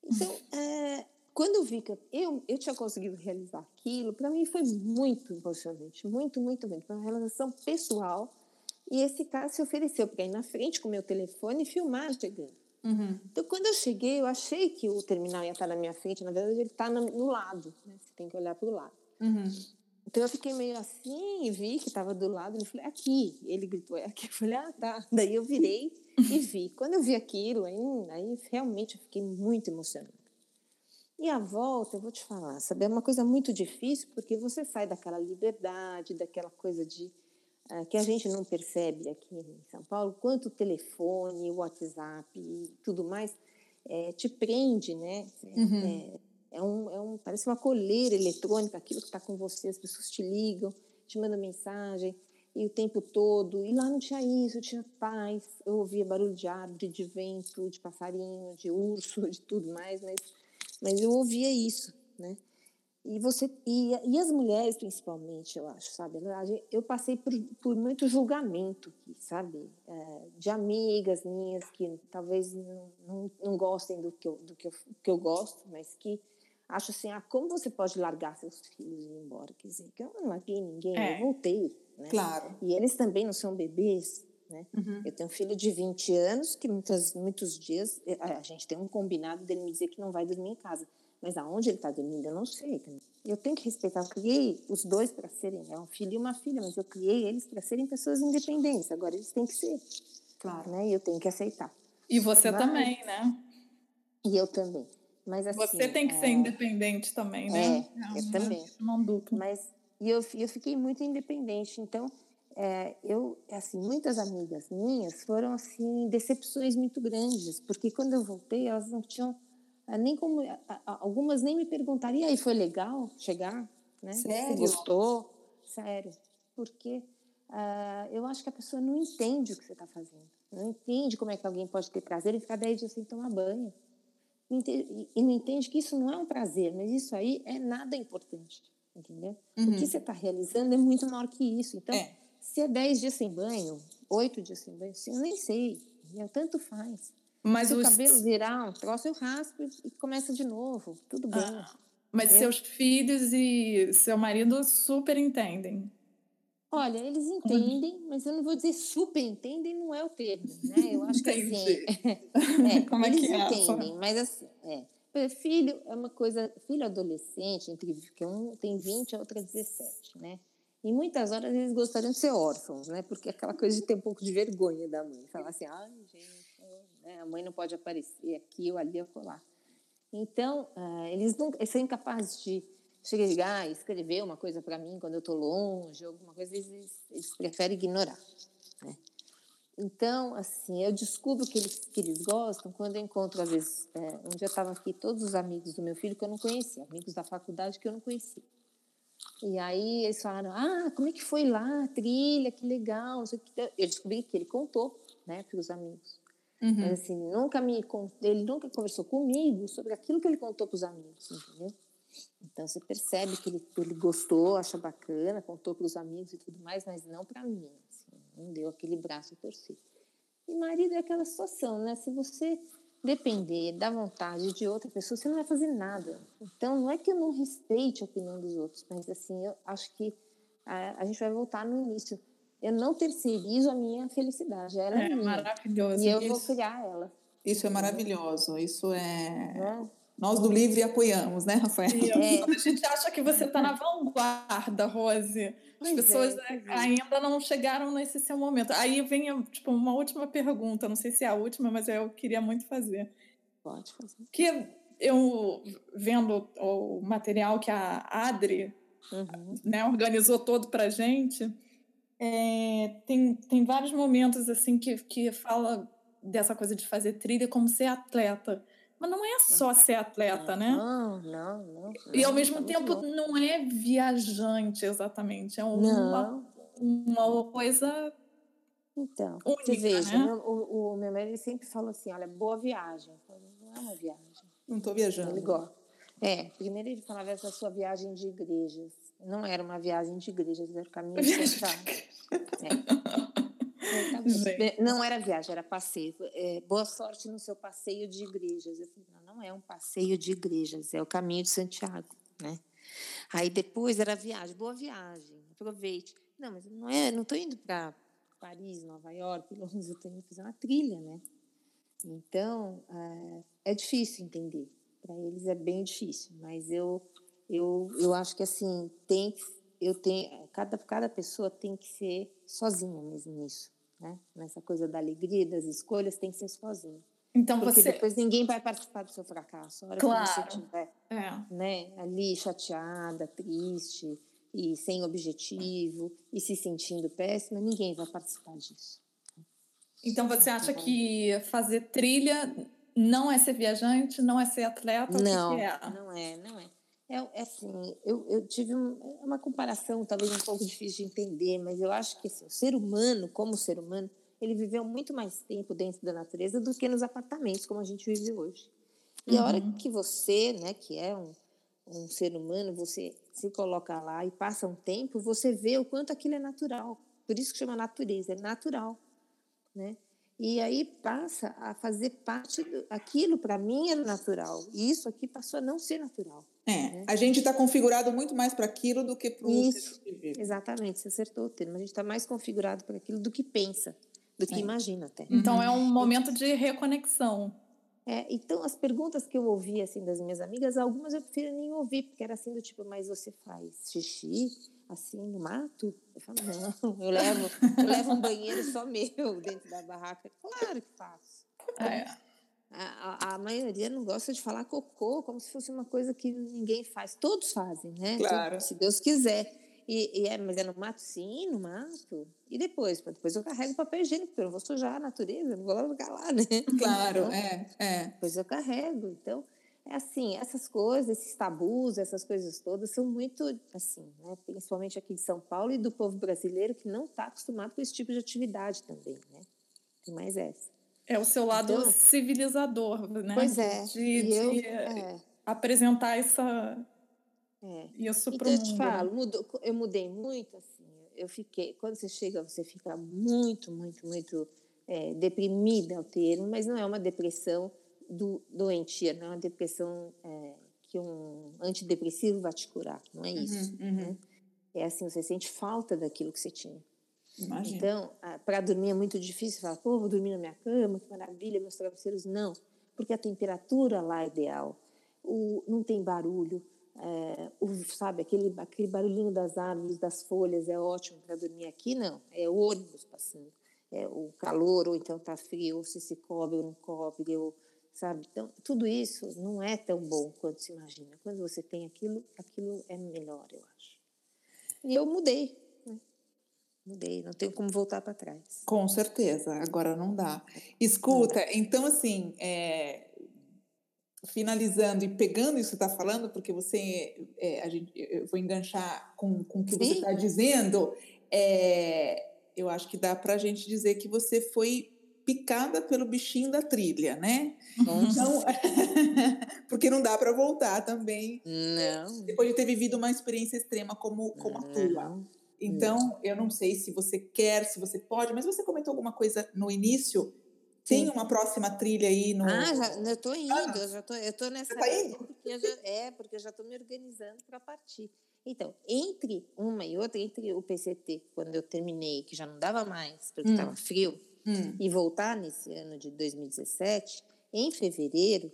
Então, é, quando eu vi que eu, eu, tinha conseguido realizar aquilo, para mim foi muito emocionante, muito, muito, muito. Foi uma relação pessoal. E esse cara se ofereceu para ir na frente com o meu telefone e filmar chegando. Uhum. Então, quando eu cheguei, eu achei que o terminal ia estar na minha frente, na verdade, ele está no, no lado, né? Você tem que olhar para o lado. Uhum. Então eu fiquei meio assim e vi que estava do lado. Ele falou, é aqui. Ele gritou, é aqui. Eu falei, ah, tá. Daí eu virei e vi. Quando eu vi aquilo, aí, aí realmente eu fiquei muito emocionada. E a volta, eu vou te falar, sabe, é uma coisa muito difícil porque você sai daquela liberdade, daquela coisa de ah, que a gente não percebe aqui em São Paulo, quanto o telefone, o WhatsApp e tudo mais eh, te prende, né? É, é um, é um, parece uma coleira eletrônica, aquilo que está com você, as pessoas te ligam, te mandam mensagem, e o tempo todo. E lá não tinha isso, tinha paz. Eu ouvia barulho de árvore, de vento, de passarinho, de urso, de tudo mais, mas, mas eu ouvia isso, né? E você e, e as mulheres principalmente, eu acho, sabe? Eu passei por, por muito julgamento, sabe? É, de amigas minhas que talvez não, não, não gostem do que, eu, do que eu, que eu gosto, mas que acho assim, ah, como você pode largar seus filhos e ir embora? Quer dizer, que eu não larguei ninguém, É. eu voltei, né? Claro. E eles também não são bebês, né? Uhum. Eu tenho um filho de 20 anos que muitas, muitos dias eh, a gente tem um combinado dele me dizer que não vai dormir em casa. Mas aonde ele está dormindo, eu não sei. Eu tenho que respeitar. Eu criei os dois para serem, é um filho e uma filha, mas eu criei eles para serem pessoas independentes. Agora eles têm que ser, Claro. né? E eu tenho que aceitar. E você Mas- também, né? E eu também. Mas assim, Você tem que ser é, independente também, né? É, eu também. Mão dupla. Mas e eu, eu fiquei muito independente. Então, é, eu, assim, muitas amigas minhas foram, assim, decepções muito grandes. Porque quando eu voltei, elas não tinham ah, nem como... ah, ah, Algumas nem me perguntaram, e aí, foi legal chegar? Né? Você Sério? gostou? Sério. Porque ah, eu acho que a pessoa não entende o que você está fazendo. Não entende como é que alguém pode ter prazer em ficar 10 dias sem tomar banho. E não entende que isso não é um prazer, mas isso aí é nada importante, entendeu? O que você está realizando é muito maior que isso. Então, É. se é 10 dias sem banho, 8 dias sem banho, assim, eu nem sei. entendeu? Tanto faz. Mas, se o os, cabelo virar um troço, eu raspo e- e começa de novo. Tudo bem. Ah, mas entendeu? seus filhos e seu marido super entendem. Olha, eles entendem, mas eu não vou dizer super entendem, não é o termo, né? *laughs* Eu acho que assim, é, *laughs* Como é eles que é? entendem, mas assim, é. Filho é uma coisa, filho adolescente, entre que um tem 20 a outra 17, né? E muitas horas eles gostariam de ser órfãos, né? Porque é aquela coisa de ter um pouco de vergonha da mãe, falar assim, ai, gente, né? a mãe não pode aparecer aqui ou ali ou lá. Então, ah, eles não eles são incapazes de chegar e escrever uma coisa para mim quando eu estou longe, alguma coisa, eles, eles preferem ignorar. Né? então, assim, eu descubro que eles, que eles gostam quando eu encontro, às vezes, é, um dia eu estava aqui, todos os amigos do meu filho que eu não conhecia, amigos da faculdade que eu não conhecia. E aí eles falaram, ah, como é que foi lá, trilha, que legal. Eu descobri que ele contou, né, para os amigos. Uhum. Mas assim, nunca me, ele nunca conversou comigo sobre aquilo que ele contou para os amigos, entendeu? Então você percebe que ele, ele gostou, achou bacana, contou para os amigos e tudo mais, mas não para mim. Assim, não deu aquele braço torcer. E marido é aquela situação, né? Se você depender da vontade de outra pessoa, você não vai fazer nada. Então, não é que eu não respeite a opinião dos outros, mas assim, eu acho que a, a gente vai voltar no início. Eu não terceirizo a minha felicidade, ela é, é minha. maravilhoso. E eu isso, vou criar ela. Isso é maravilhoso, isso é... é. Nós do Livre apoiamos, né, Rafael? É. A gente acha que você está na vanguarda, Rose. As pois pessoas é, ainda não chegaram nesse seu momento. Aí vem tipo, uma última pergunta, não sei se é a última, mas eu queria muito fazer. Pode fazer. Que eu, vendo o material que a Adri uhum. né, organizou todo para gente, é, tem, tem vários momentos assim que, que fala dessa coisa de fazer trilha como ser atleta. Mas não é só ser atleta, né? Não, não, não. E ao mesmo tempo não. não é viajante exatamente. É uma, uma coisa. Então, única, você veja, né? o, o meu marido sempre falou assim: olha, boa viagem. Falei, não é uma viagem. Não estou viajando. Ele gosta. É, primeiro ele falava essa sua viagem de igrejas. Não era uma viagem de igrejas, era o caminho de *laughs* é. Não era viagem, era passeio. É, boa sorte no seu passeio de igrejas. Eu falei, não, não é um passeio de igrejas, é o caminho de Santiago, né? Aí depois era viagem, boa viagem, aproveite. Não, mas não é, não estou indo para Paris, Nova York, *laughs* Londres, eu estou indo fazer uma trilha, né? Então é, é difícil entender. Para eles é bem difícil, mas eu eu, eu acho que assim tem eu tenho cada cada pessoa tem que ser sozinha mesmo nisso né? Nessa coisa da alegria, das escolhas, tem que ser sozinho. Então Porque você... depois ninguém vai participar do seu fracasso. A hora claro. que você estiver é. né, ali chateada, triste e sem objetivo e se sentindo péssima, ninguém vai participar disso. Então você acha que fazer trilha não é ser viajante, não é ser atleta? Não, que que é? não é, não é. É, é assim, eu, eu tive um, é uma comparação talvez um pouco difícil de entender, mas eu acho que assim, o ser humano, como ser humano, ele viveu muito mais tempo dentro da natureza do que nos apartamentos como a gente vive hoje. E uhum. a hora uhum. que você, né, que é um, um ser humano, você se coloca lá e passa um tempo, você vê o quanto aquilo é natural. Por isso que chama natureza, é natural, né? E aí passa a fazer parte do, aquilo para mim era natural e isso aqui passou a não ser natural. É, né? a gente está configurado muito mais para aquilo do que para o Isso, exatamente, você acertou o termo. A gente está mais configurado para aquilo do que pensa, do que é. imagina até. Então é um uhum. momento de reconexão. É, então as perguntas que eu ouvi assim das minhas amigas, algumas eu prefiro nem ouvir, porque era assim do tipo, mas você faz xixi assim no mato? Eu falo, não, *laughs* eu levo, eu levo um banheiro só meu *laughs* dentro da barraca. Claro que faço. É. A, a, maioria não gosta de falar cocô como se fosse uma coisa que ninguém faz. Todos fazem, né? Claro. se Deus quiser. E, e, é, mas é no mato? Sim, no mato. E depois? Depois eu carrego papel higiênico, porque eu não vou sujar a natureza, não vou lá ficar lá, né? *laughs* Claro, então, é, é. Depois eu carrego. Então, é assim, essas coisas, esses tabus, essas coisas todas são muito, assim, né? Principalmente aqui de São Paulo e do povo brasileiro que não está acostumado com esse tipo de atividade também, né? Tem mais essa. É o seu lado então, civilizador, né? Pois é. De, de eu, é. apresentar essa. É. Isso para então, eu te falo, mudou, eu mudei muito, assim. Eu fiquei. Quando você chega, você fica muito, muito, muito é, deprimida ao termo, mas não é uma depressão do, doentia, não é uma depressão é, que um antidepressivo vai te curar, não é isso. Uhum, uhum. Né? É assim, você sente falta daquilo que você tinha. Imagina. Então, para dormir é muito difícil falar, pô, vou dormir na minha cama, que maravilha, meus travesseiros. Não, porque a temperatura lá é ideal, o, não tem barulho, é, o, sabe, aquele, aquele barulhinho das árvores, das folhas é ótimo para dormir aqui, não, é o ônibus passando, é o calor, ou então está frio, ou se se cobre ou não cobre, ou, sabe? Então, tudo isso não é tão bom quanto se imagina. Quando você tem aquilo, aquilo é melhor, eu acho. E eu mudei, Mudei, não tenho como voltar para trás. Com certeza, agora não dá. Escuta, então assim, é, finalizando e pegando isso que você está falando, porque você, é, a gente, eu vou enganchar com, com o que você está dizendo, é, eu acho que dá para a gente dizer que você foi picada pelo bichinho da trilha, né? Então, *laughs* porque não dá para voltar também. Não. Depois de ter vivido uma experiência extrema como, como a tua. Então, eu não sei se você quer, se você pode, mas você comentou alguma coisa no início. Tem uma próxima trilha aí no. Ah, já, eu estou indo, ah, eu já tô, eu tô nessa. Você tá indo? Porque já, é, porque eu já estou me organizando para partir. Então, entre uma e outra, entre o PCT, quando eu terminei, que já não dava mais, porque estava hum. frio, hum. e voltar nesse ano de 2017, em fevereiro,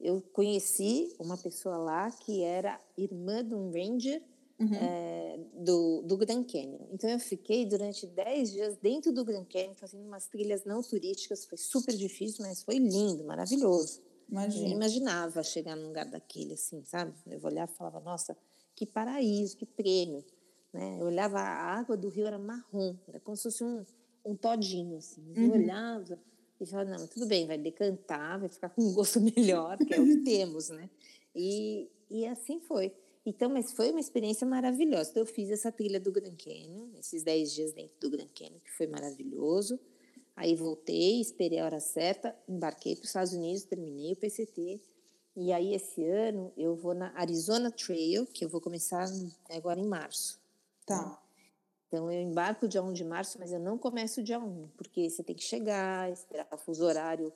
eu conheci uma pessoa lá que era irmã de um ranger uhum. é, do, do Grand Canyon. Então eu fiquei durante 10 dias dentro do Grand Canyon fazendo umas trilhas não turísticas. Foi super difícil, mas foi lindo, maravilhoso. Imagina. Eu imaginava chegar num lugar daquele assim, sabe? Eu olhava e falava, nossa, que paraíso, que prêmio. Né? Eu olhava, a água do rio era marrom, era como se fosse um, um todinho, assim. Eu uhum. olhava e falava, não, tudo bem, vai decantar, vai ficar com um gosto *laughs* melhor, que é o que temos, né? E, e assim foi. Então, mas foi uma experiência maravilhosa. Então, eu fiz essa trilha do Grand Canyon, esses 10 dias dentro do Grand Canyon, que foi maravilhoso. Aí voltei, esperei a hora certa, embarquei para os Estados Unidos, terminei o PCT. E aí, esse ano, eu vou na Arizona Trail, que eu vou começar agora em março. Tá. Então, eu embarco dia 1 de março, mas eu não começo dia 1, porque você tem que chegar, esperar o fuso horário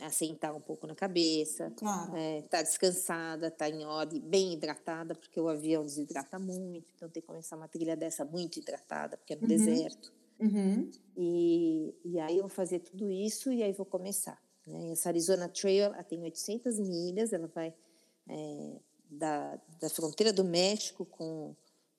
assentar um pouco na cabeça, claro. é, tá descansada, tá em ordem, bem hidratada, porque o avião desidrata muito, então tem que começar uma trilha dessa muito hidratada, porque é no uhum. deserto. Uhum. E, e aí eu vou fazer tudo isso e aí vou começar. Né? Essa Arizona Trail ela tem 800 milhas, ela vai é, da, da fronteira do México com,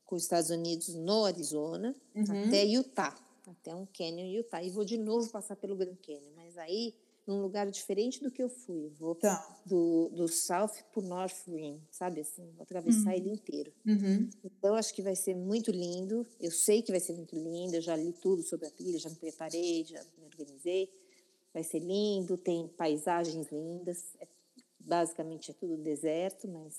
com os Estados Unidos no Arizona uhum. até Utah, até um canyon Utah. E vou de novo passar pelo Grand Canyon, mas aí num lugar diferente do que eu fui. Vou tá. do, do South para o North Rim, sabe assim? Vou atravessar uhum. ele inteiro. Uhum. Então, acho que vai ser muito lindo. Eu sei que vai ser muito lindo. Eu já li tudo sobre a trilha, já me preparei, já me organizei. Vai ser lindo, tem paisagens lindas. É, basicamente é tudo deserto, mas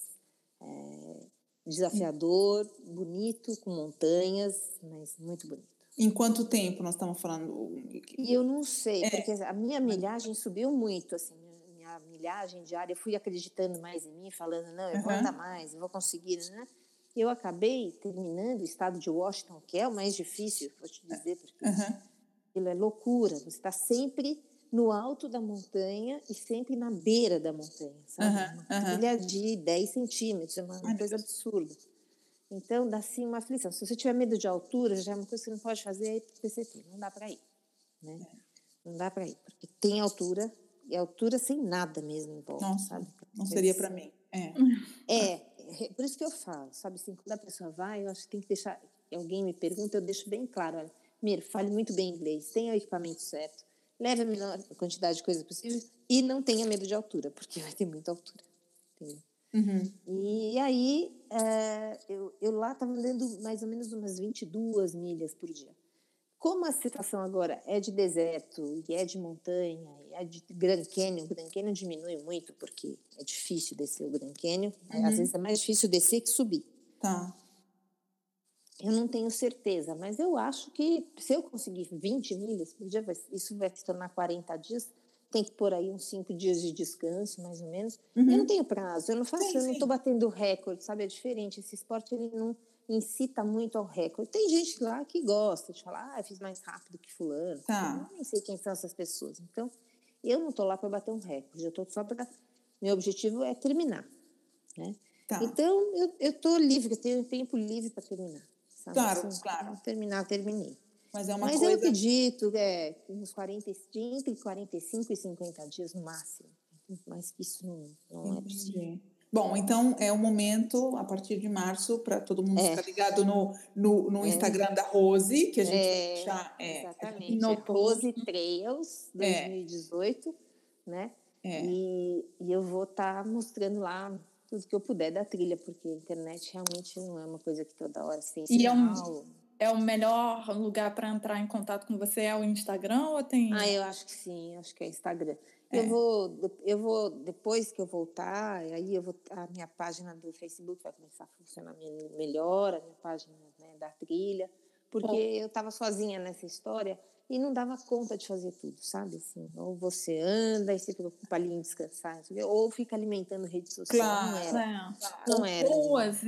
é desafiador, bonito, com montanhas, mas muito bonito. Em quanto tempo nós estamos falando? E eu não sei, é. porque a minha milhagem subiu muito, assim, minha milhagem diária, eu fui acreditando mais em mim, falando, não, eu uhum. vou andar mais, eu vou conseguir, né? Eu acabei terminando o estado de Washington, que é o mais difícil, vou te dizer, porque uhum. aquilo é loucura, você está sempre no alto da montanha e sempre na beira da montanha, sabe? Uhum. Uma trilha de 10 centímetros, é uma coisa absurda. Então, dá sim uma aflição. Se você tiver medo de altura, já é uma coisa que você não pode fazer aí para PCT. Não dá para ir. Né? Não dá para ir. Porque tem altura, e altura sem nada mesmo em volta, Nossa, sabe? Não seria para mim. É. é. é. por isso que eu falo, sabe assim, quando a pessoa vai, eu acho que tem que deixar. Alguém me pergunta, eu deixo bem claro: olha, primeiro, fale muito bem inglês, tenha o equipamento certo, leve a menor quantidade de coisas possível e não tenha medo de altura, porque vai ter muita altura. Entendeu? Uhum. E aí, é, eu, eu lá estava andando mais ou menos umas 22 milhas por dia. Como a situação agora é de deserto, e é de montanha, e é de Grand Canyon, o Grand Canyon diminui muito, porque é difícil descer o Grand Canyon. Uhum. Às vezes é mais difícil descer que subir. Tá. Eu não tenho certeza, mas eu acho que se eu conseguir 20 milhas por dia, isso vai se tornar 40 dias, tem que pôr aí uns cinco dias de descanso, mais ou menos. Uhum. Eu não tenho prazo, eu não faço, sim, eu não estou batendo recorde, sabe? É diferente. Esse esporte ele não incita muito ao recorde. Tem gente lá que gosta de falar, ah, eu fiz mais rápido que fulano. Tá. Eu nem sei quem são essas pessoas. Então, eu não estou lá para bater um recorde. Eu estou só para meu objetivo é terminar, né? Tá. Então, eu estou livre, eu tenho tempo livre para terminar. Sabe? Claro, assim, claro. Terminar, terminei. Mas é uma Mas coisa... eu acredito, é, uns 40, entre 45 e 50 dias no máximo. Que isso não, não é possível. Bom, então é o momento, a partir de março, para todo mundo é. ficar ligado no, no, no é. Instagram da Rose, que a gente é, vai deixar. É, exatamente. No é Rose Trails 2018, né? É. E, e eu vou estar tá mostrando lá tudo que eu puder da trilha, porque a internet realmente não é uma coisa que toda hora tem e é um, é o melhor lugar para entrar em contato com você é o Instagram ou tem? Ah, eu acho que sim, acho que é Instagram. É. Eu vou, eu vou depois que eu voltar, aí eu vou a minha página do Facebook vai começar a funcionar melhor, a minha página né, da trilha, porque Bom. eu estava sozinha nessa história e não dava conta de fazer tudo, sabe? Assim, ou você anda e se preocupa ali em descansar, ou fica alimentando rede social. Claro, não era. É. Não era. Boas,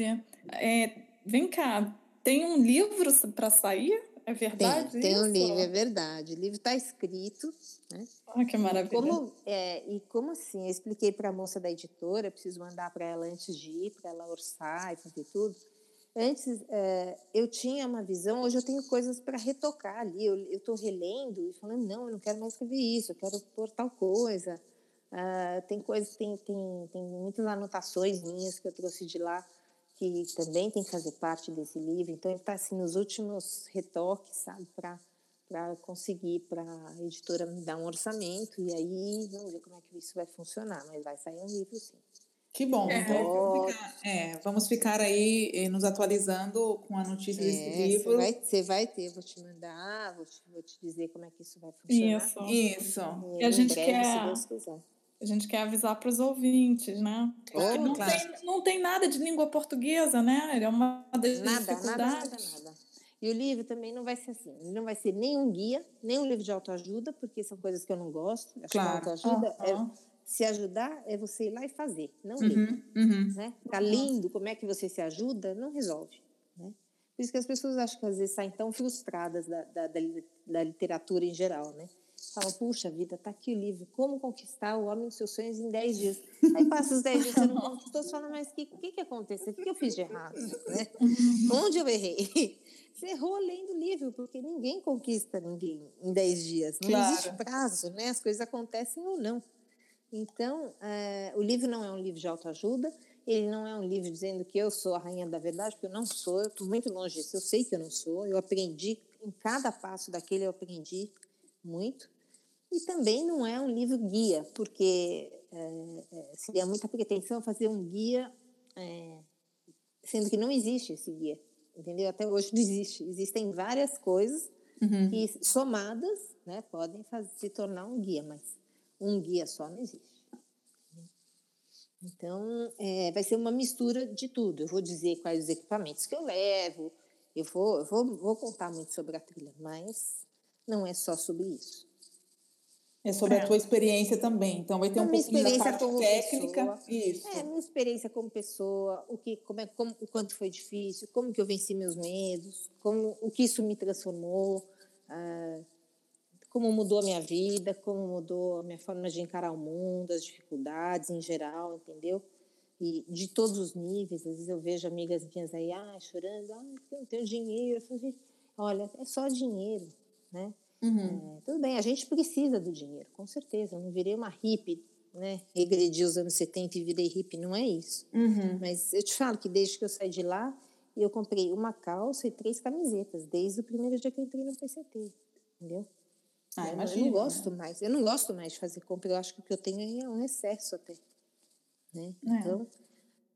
é, vem cá, tem um livro para sair? É verdade? Tem, tem um livro, é verdade. O livro está escrito. Né? Ah, que maravilha. E como, é, e como assim? Eu expliquei para a moça da editora, preciso mandar para ela antes de ir, para ela orçar e fazer tudo. Antes, é, eu tinha uma visão, hoje eu tenho coisas para retocar ali. Eu estou relendo e falando, não, eu não quero mais escrever isso, eu quero pôr tal coisa. Uh, tem coisas, tem, tem, tem muitas anotações minhas que eu trouxe de lá que também tem que fazer parte desse livro. Então, ele está assim, nos últimos retoques, sabe, para para conseguir para a editora me dar um orçamento e aí vamos ver como é que isso vai funcionar, mas vai sair um livro sim. Que bom. É, então, vamos ficar, é, vamos ficar aí eh, nos atualizando com a notícia é, desse livro. Você vai, você vai ter, vou te mandar, vou te, vou te dizer como é que isso vai funcionar. Isso, isso. E, a gente breve, quer a gente quer avisar para os ouvintes, né? Não, claro. tem, não tem nada de língua portuguesa, né? É uma das nada, dificuldades. Nada, nada, nada. E o livro também não vai ser assim. Ele não vai ser nem um guia, nem um livro de autoajuda, porque são coisas que eu não gosto. Acho claro. que autoajuda uhum. é se ajudar é você ir lá e fazer, não ler. Uhum, uhum. Né? Tá lindo, como é que você se ajuda, não resolve. Né? Por isso que as pessoas acham que às vezes saem tão frustradas da, da, da literatura em geral, né? Fala, puxa vida, tá aqui o livro, Como Conquistar o Homem dos Seus Sonhos em 10 Dias. Aí *laughs* passa os 10 dias você não conquistou, você fala, mas o que, que, que aconteceu? O que eu fiz de errado? Né? Onde eu errei? *laughs* Você errou lendo o livro, porque ninguém conquista ninguém em 10 dias. Não claro. existe prazo, né? As coisas acontecem ou não. Então, é, o livro não é um livro de autoajuda, ele não é um livro dizendo que eu sou a rainha da verdade, porque eu não sou, eu estou muito longe disso, eu sei que eu não sou, eu aprendi, em cada passo daquele eu aprendi muito. E também não é um livro guia, porque é, seria muita pretensão fazer um guia, é, sendo que não existe esse guia, entendeu? Até hoje não existe. Existem várias coisas uhum. que, somadas, né, podem fazer, se tornar um guia, mas um guia só não existe. Então, é, vai ser uma mistura de tudo. Eu vou dizer quais os equipamentos que eu levo, eu vou, eu vou, vou contar muito sobre a trilha, mas não é só sobre isso. É sobre é. a tua experiência também. Então vai ter a um pouquinho da parte técnica. Pessoa. Isso. É, minha experiência como pessoa, o que, como é, como, o quanto foi difícil, como que eu venci meus medos, como o que isso me transformou, ah, como mudou a minha vida, como mudou a minha forma de encarar o mundo, as dificuldades em geral, entendeu? E de todos os níveis, às vezes eu vejo amigas minhas aí, ah, chorando, ah, eu não tenho dinheiro. Eu falo, olha, é só dinheiro, né? Uhum. É, tudo bem, a gente precisa do dinheiro, com certeza. Eu não virei uma hippie, né? Regredi os anos 70 e virei hippie, não é isso. Uhum. Mas eu te falo que desde que eu saí de lá, eu comprei uma calça e três camisetas, desde o primeiro dia que eu entrei no PCT, entendeu? Ah, eu, eu não gosto né? mais, eu não gosto mais de fazer compra, eu acho que o que eu tenho é um excesso até. Né? É. Então,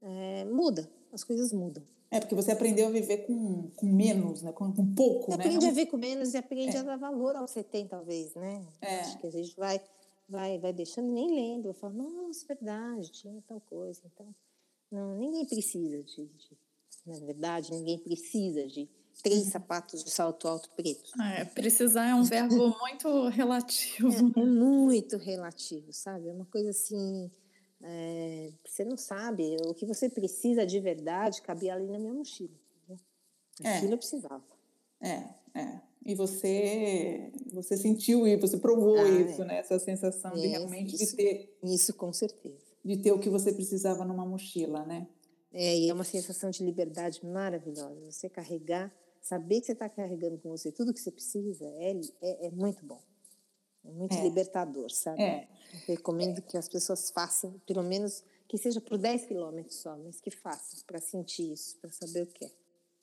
é, muda, as coisas mudam. É, porque você aprendeu a viver com, com menos, né? com, com pouco, você né? Aprende a viver com menos e aprende é. a dar valor ao você tem, talvez, né? É. Acho que a gente vai, vai, vai deixando, nem lendo. Eu falo, nossa, verdade, tinha tal coisa. Então, não, ninguém precisa de, de na verdade, ninguém precisa de três uhum. sapatos de salto alto preto. É, precisar é um verbo muito relativo. É, é, muito relativo, sabe? É uma coisa assim é, você não sabe, o que você precisa de verdade cabia ali na minha mochila. Né? Aquilo é. eu precisava. É, é. E você, você sentiu e você provou ah, isso, é. né? Essa sensação de realmente isso, de ter. Isso com certeza. De ter o que você precisava numa mochila, né? É, e é uma sensação de liberdade maravilhosa. Você carregar, saber que você está carregando com você tudo que você precisa, é, é, é muito bom. É muito é. libertador, sabe? É. recomendo que as pessoas façam, pelo menos que seja por 10 quilômetros só, mas que façam para sentir isso, para saber o que é.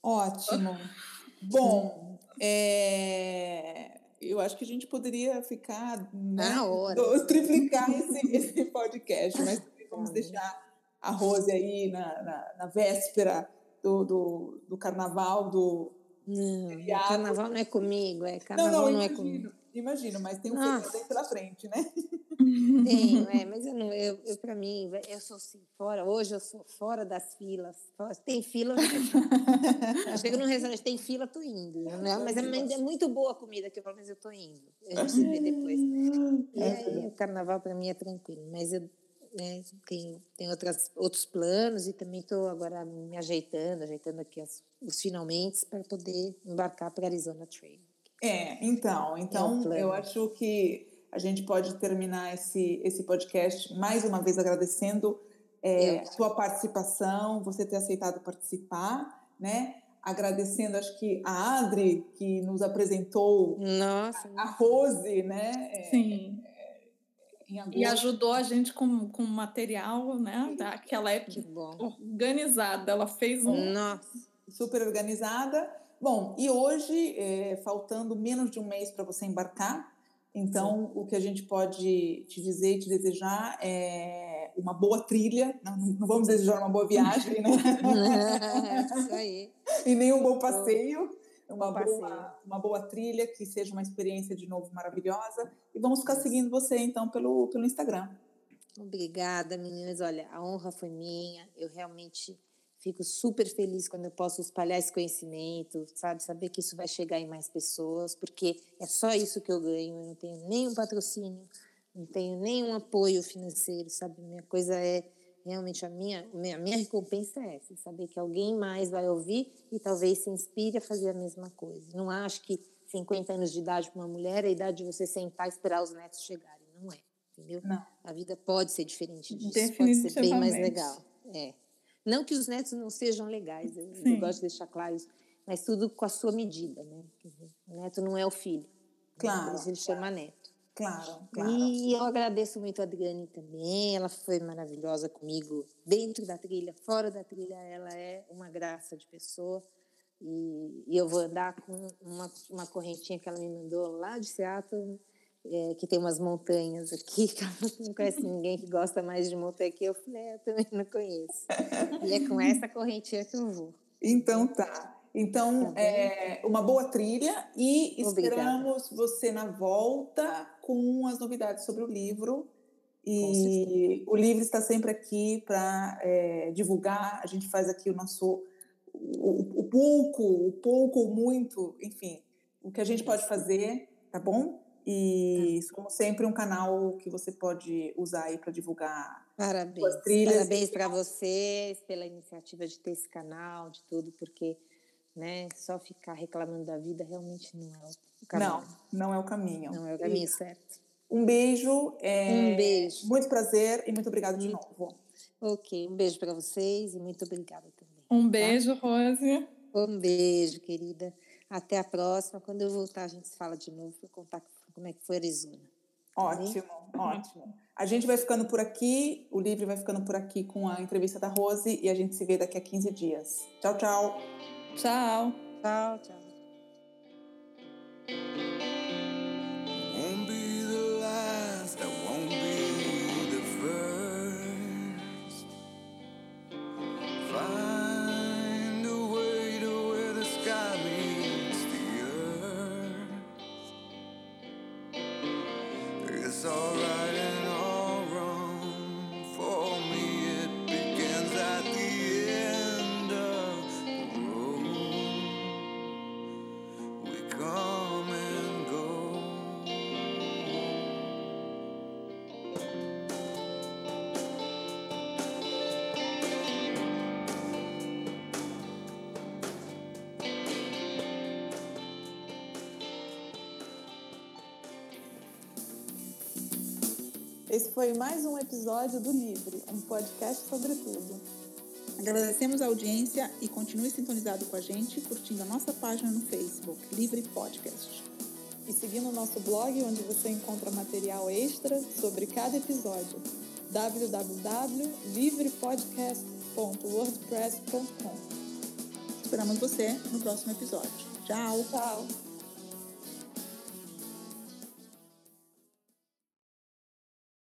Ótimo. *laughs* Bom, é, eu acho que a gente poderia ficar. Né, Na hora. Triplicar esse, *laughs* esse podcast, mas *laughs* vamos deixar a Rose aí na, na, na véspera do, do, do carnaval do, Não, feriado. carnaval não é comigo, é Não, carnaval não, não, é imagino, comigo. Imagino, mas tem um Nossa. pela frente, né? *laughs* Tenho, *laughs* é, mas eu não, eu, eu para mim, eu sou assim, fora, hoje eu sou fora das filas. Tem fila, eu chego num restaurante, tem fila, tô indo. *laughs* Né? Mas é, é muito boa a comida, que eu pelo menos eu tô indo. A gente se vê depois. E aí, o carnaval para mim é tranquilo, mas eu né, tenho, tenho outras, outros planos e também estou agora me ajeitando, ajeitando aqui as- os finalmente para poder embarcar para Arizona Trail. É, então, então plano. eu acho que a gente pode terminar esse, esse podcast mais uma vez agradecendo é, sua participação, você ter aceitado participar, né? Agradecendo, acho que a Adri, que nos apresentou Nossa, a Rose, né? é, Sim. agosto. E ajudou a gente com, com material, né? Daquela época organizada. Ela fez um. Nossa, super organizada. Bom, e hoje, é, faltando menos de um mês para você embarcar, então o que a gente pode te dizer e te desejar é uma boa trilha. Não, não vamos desejar uma boa *laughs* viagem, né? *laughs* isso aí. e nem um bom passeio. Uma boa, uma boa trilha, que seja uma experiência de novo maravilhosa. E vamos ficar seguindo você, então, pelo, pelo Instagram. Obrigada, meninas. Olha, a honra foi minha. Eu realmente fico super feliz quando eu posso espalhar esse conhecimento, sabe? Saber que isso vai chegar em mais pessoas, porque é só isso que eu ganho. Eu não tenho nenhum patrocínio, não tenho nenhum apoio financeiro, sabe? Minha coisa é realmente a minha, a minha recompensa é essa, saber que alguém mais vai ouvir e talvez se inspire a fazer a mesma coisa. Não acho que 50 anos de idade para uma mulher é a idade de você sentar e esperar os netos chegarem. Não é, entendeu? Não. A vida pode ser diferente disso, pode ser bem mais legal. É. Não que os netos não sejam legais, eu, eu gosto de deixar claro isso, mas tudo com a sua medida, né? O neto não é o filho. né? Claro, isso ele chama neto. Claro, claro. E eu agradeço muito a Adriane também, ela foi maravilhosa comigo dentro da trilha, fora da trilha, ela é uma graça de pessoa. E, e eu vou andar com uma, uma correntinha que ela me mandou lá de Seattle, é, que tem umas montanhas aqui, *laughs* não conhece ninguém que gosta mais de montanha que eu. Falei, é, eu também não conheço. E é com essa correntinha que eu vou. Então tá. Então, Tá é, uma boa trilha e Obrigada. esperamos você na volta com as novidades sobre o livro. E o livro está sempre aqui para divulgar. A gente faz aqui o nosso o, o pouco, o pouco ou muito, enfim, o que a gente pode fazer, tá bom? E somos sempre um canal que você pode usar aí para divulgar Parabéns. Suas trilhas. Parabéns para vocês pela iniciativa de ter esse canal, de tudo, porque né, só ficar reclamando da vida realmente não é o caminho. Não, não é o caminho. Não é o caminho certo. Um beijo. é, Um beijo. Muito prazer e muito obrigada de novo. Ok, um beijo para vocês e muito obrigada também. Um beijo, Rose. Um beijo, querida. Até a próxima. Quando eu voltar, a gente se fala de novo para contar como é que foi Arizona. Ótimo, ótimo. A gente vai ficando por aqui, o livro vai ficando por aqui com a entrevista da Rose e a gente se vê daqui a 15 dias. Tchau, tchau. Tchau. Tchau, tchau. Foi mais um episódio do Livre, um podcast sobre tudo. Agradecemos a audiência e continue sintonizado com a gente, curtindo a nossa página no Facebook, Livre Podcast. E seguindo o nosso blog, onde você encontra material extra sobre cada episódio, www.livrepodcast.wordpress.com. Esperamos você no próximo episódio. Tchau! Tchau!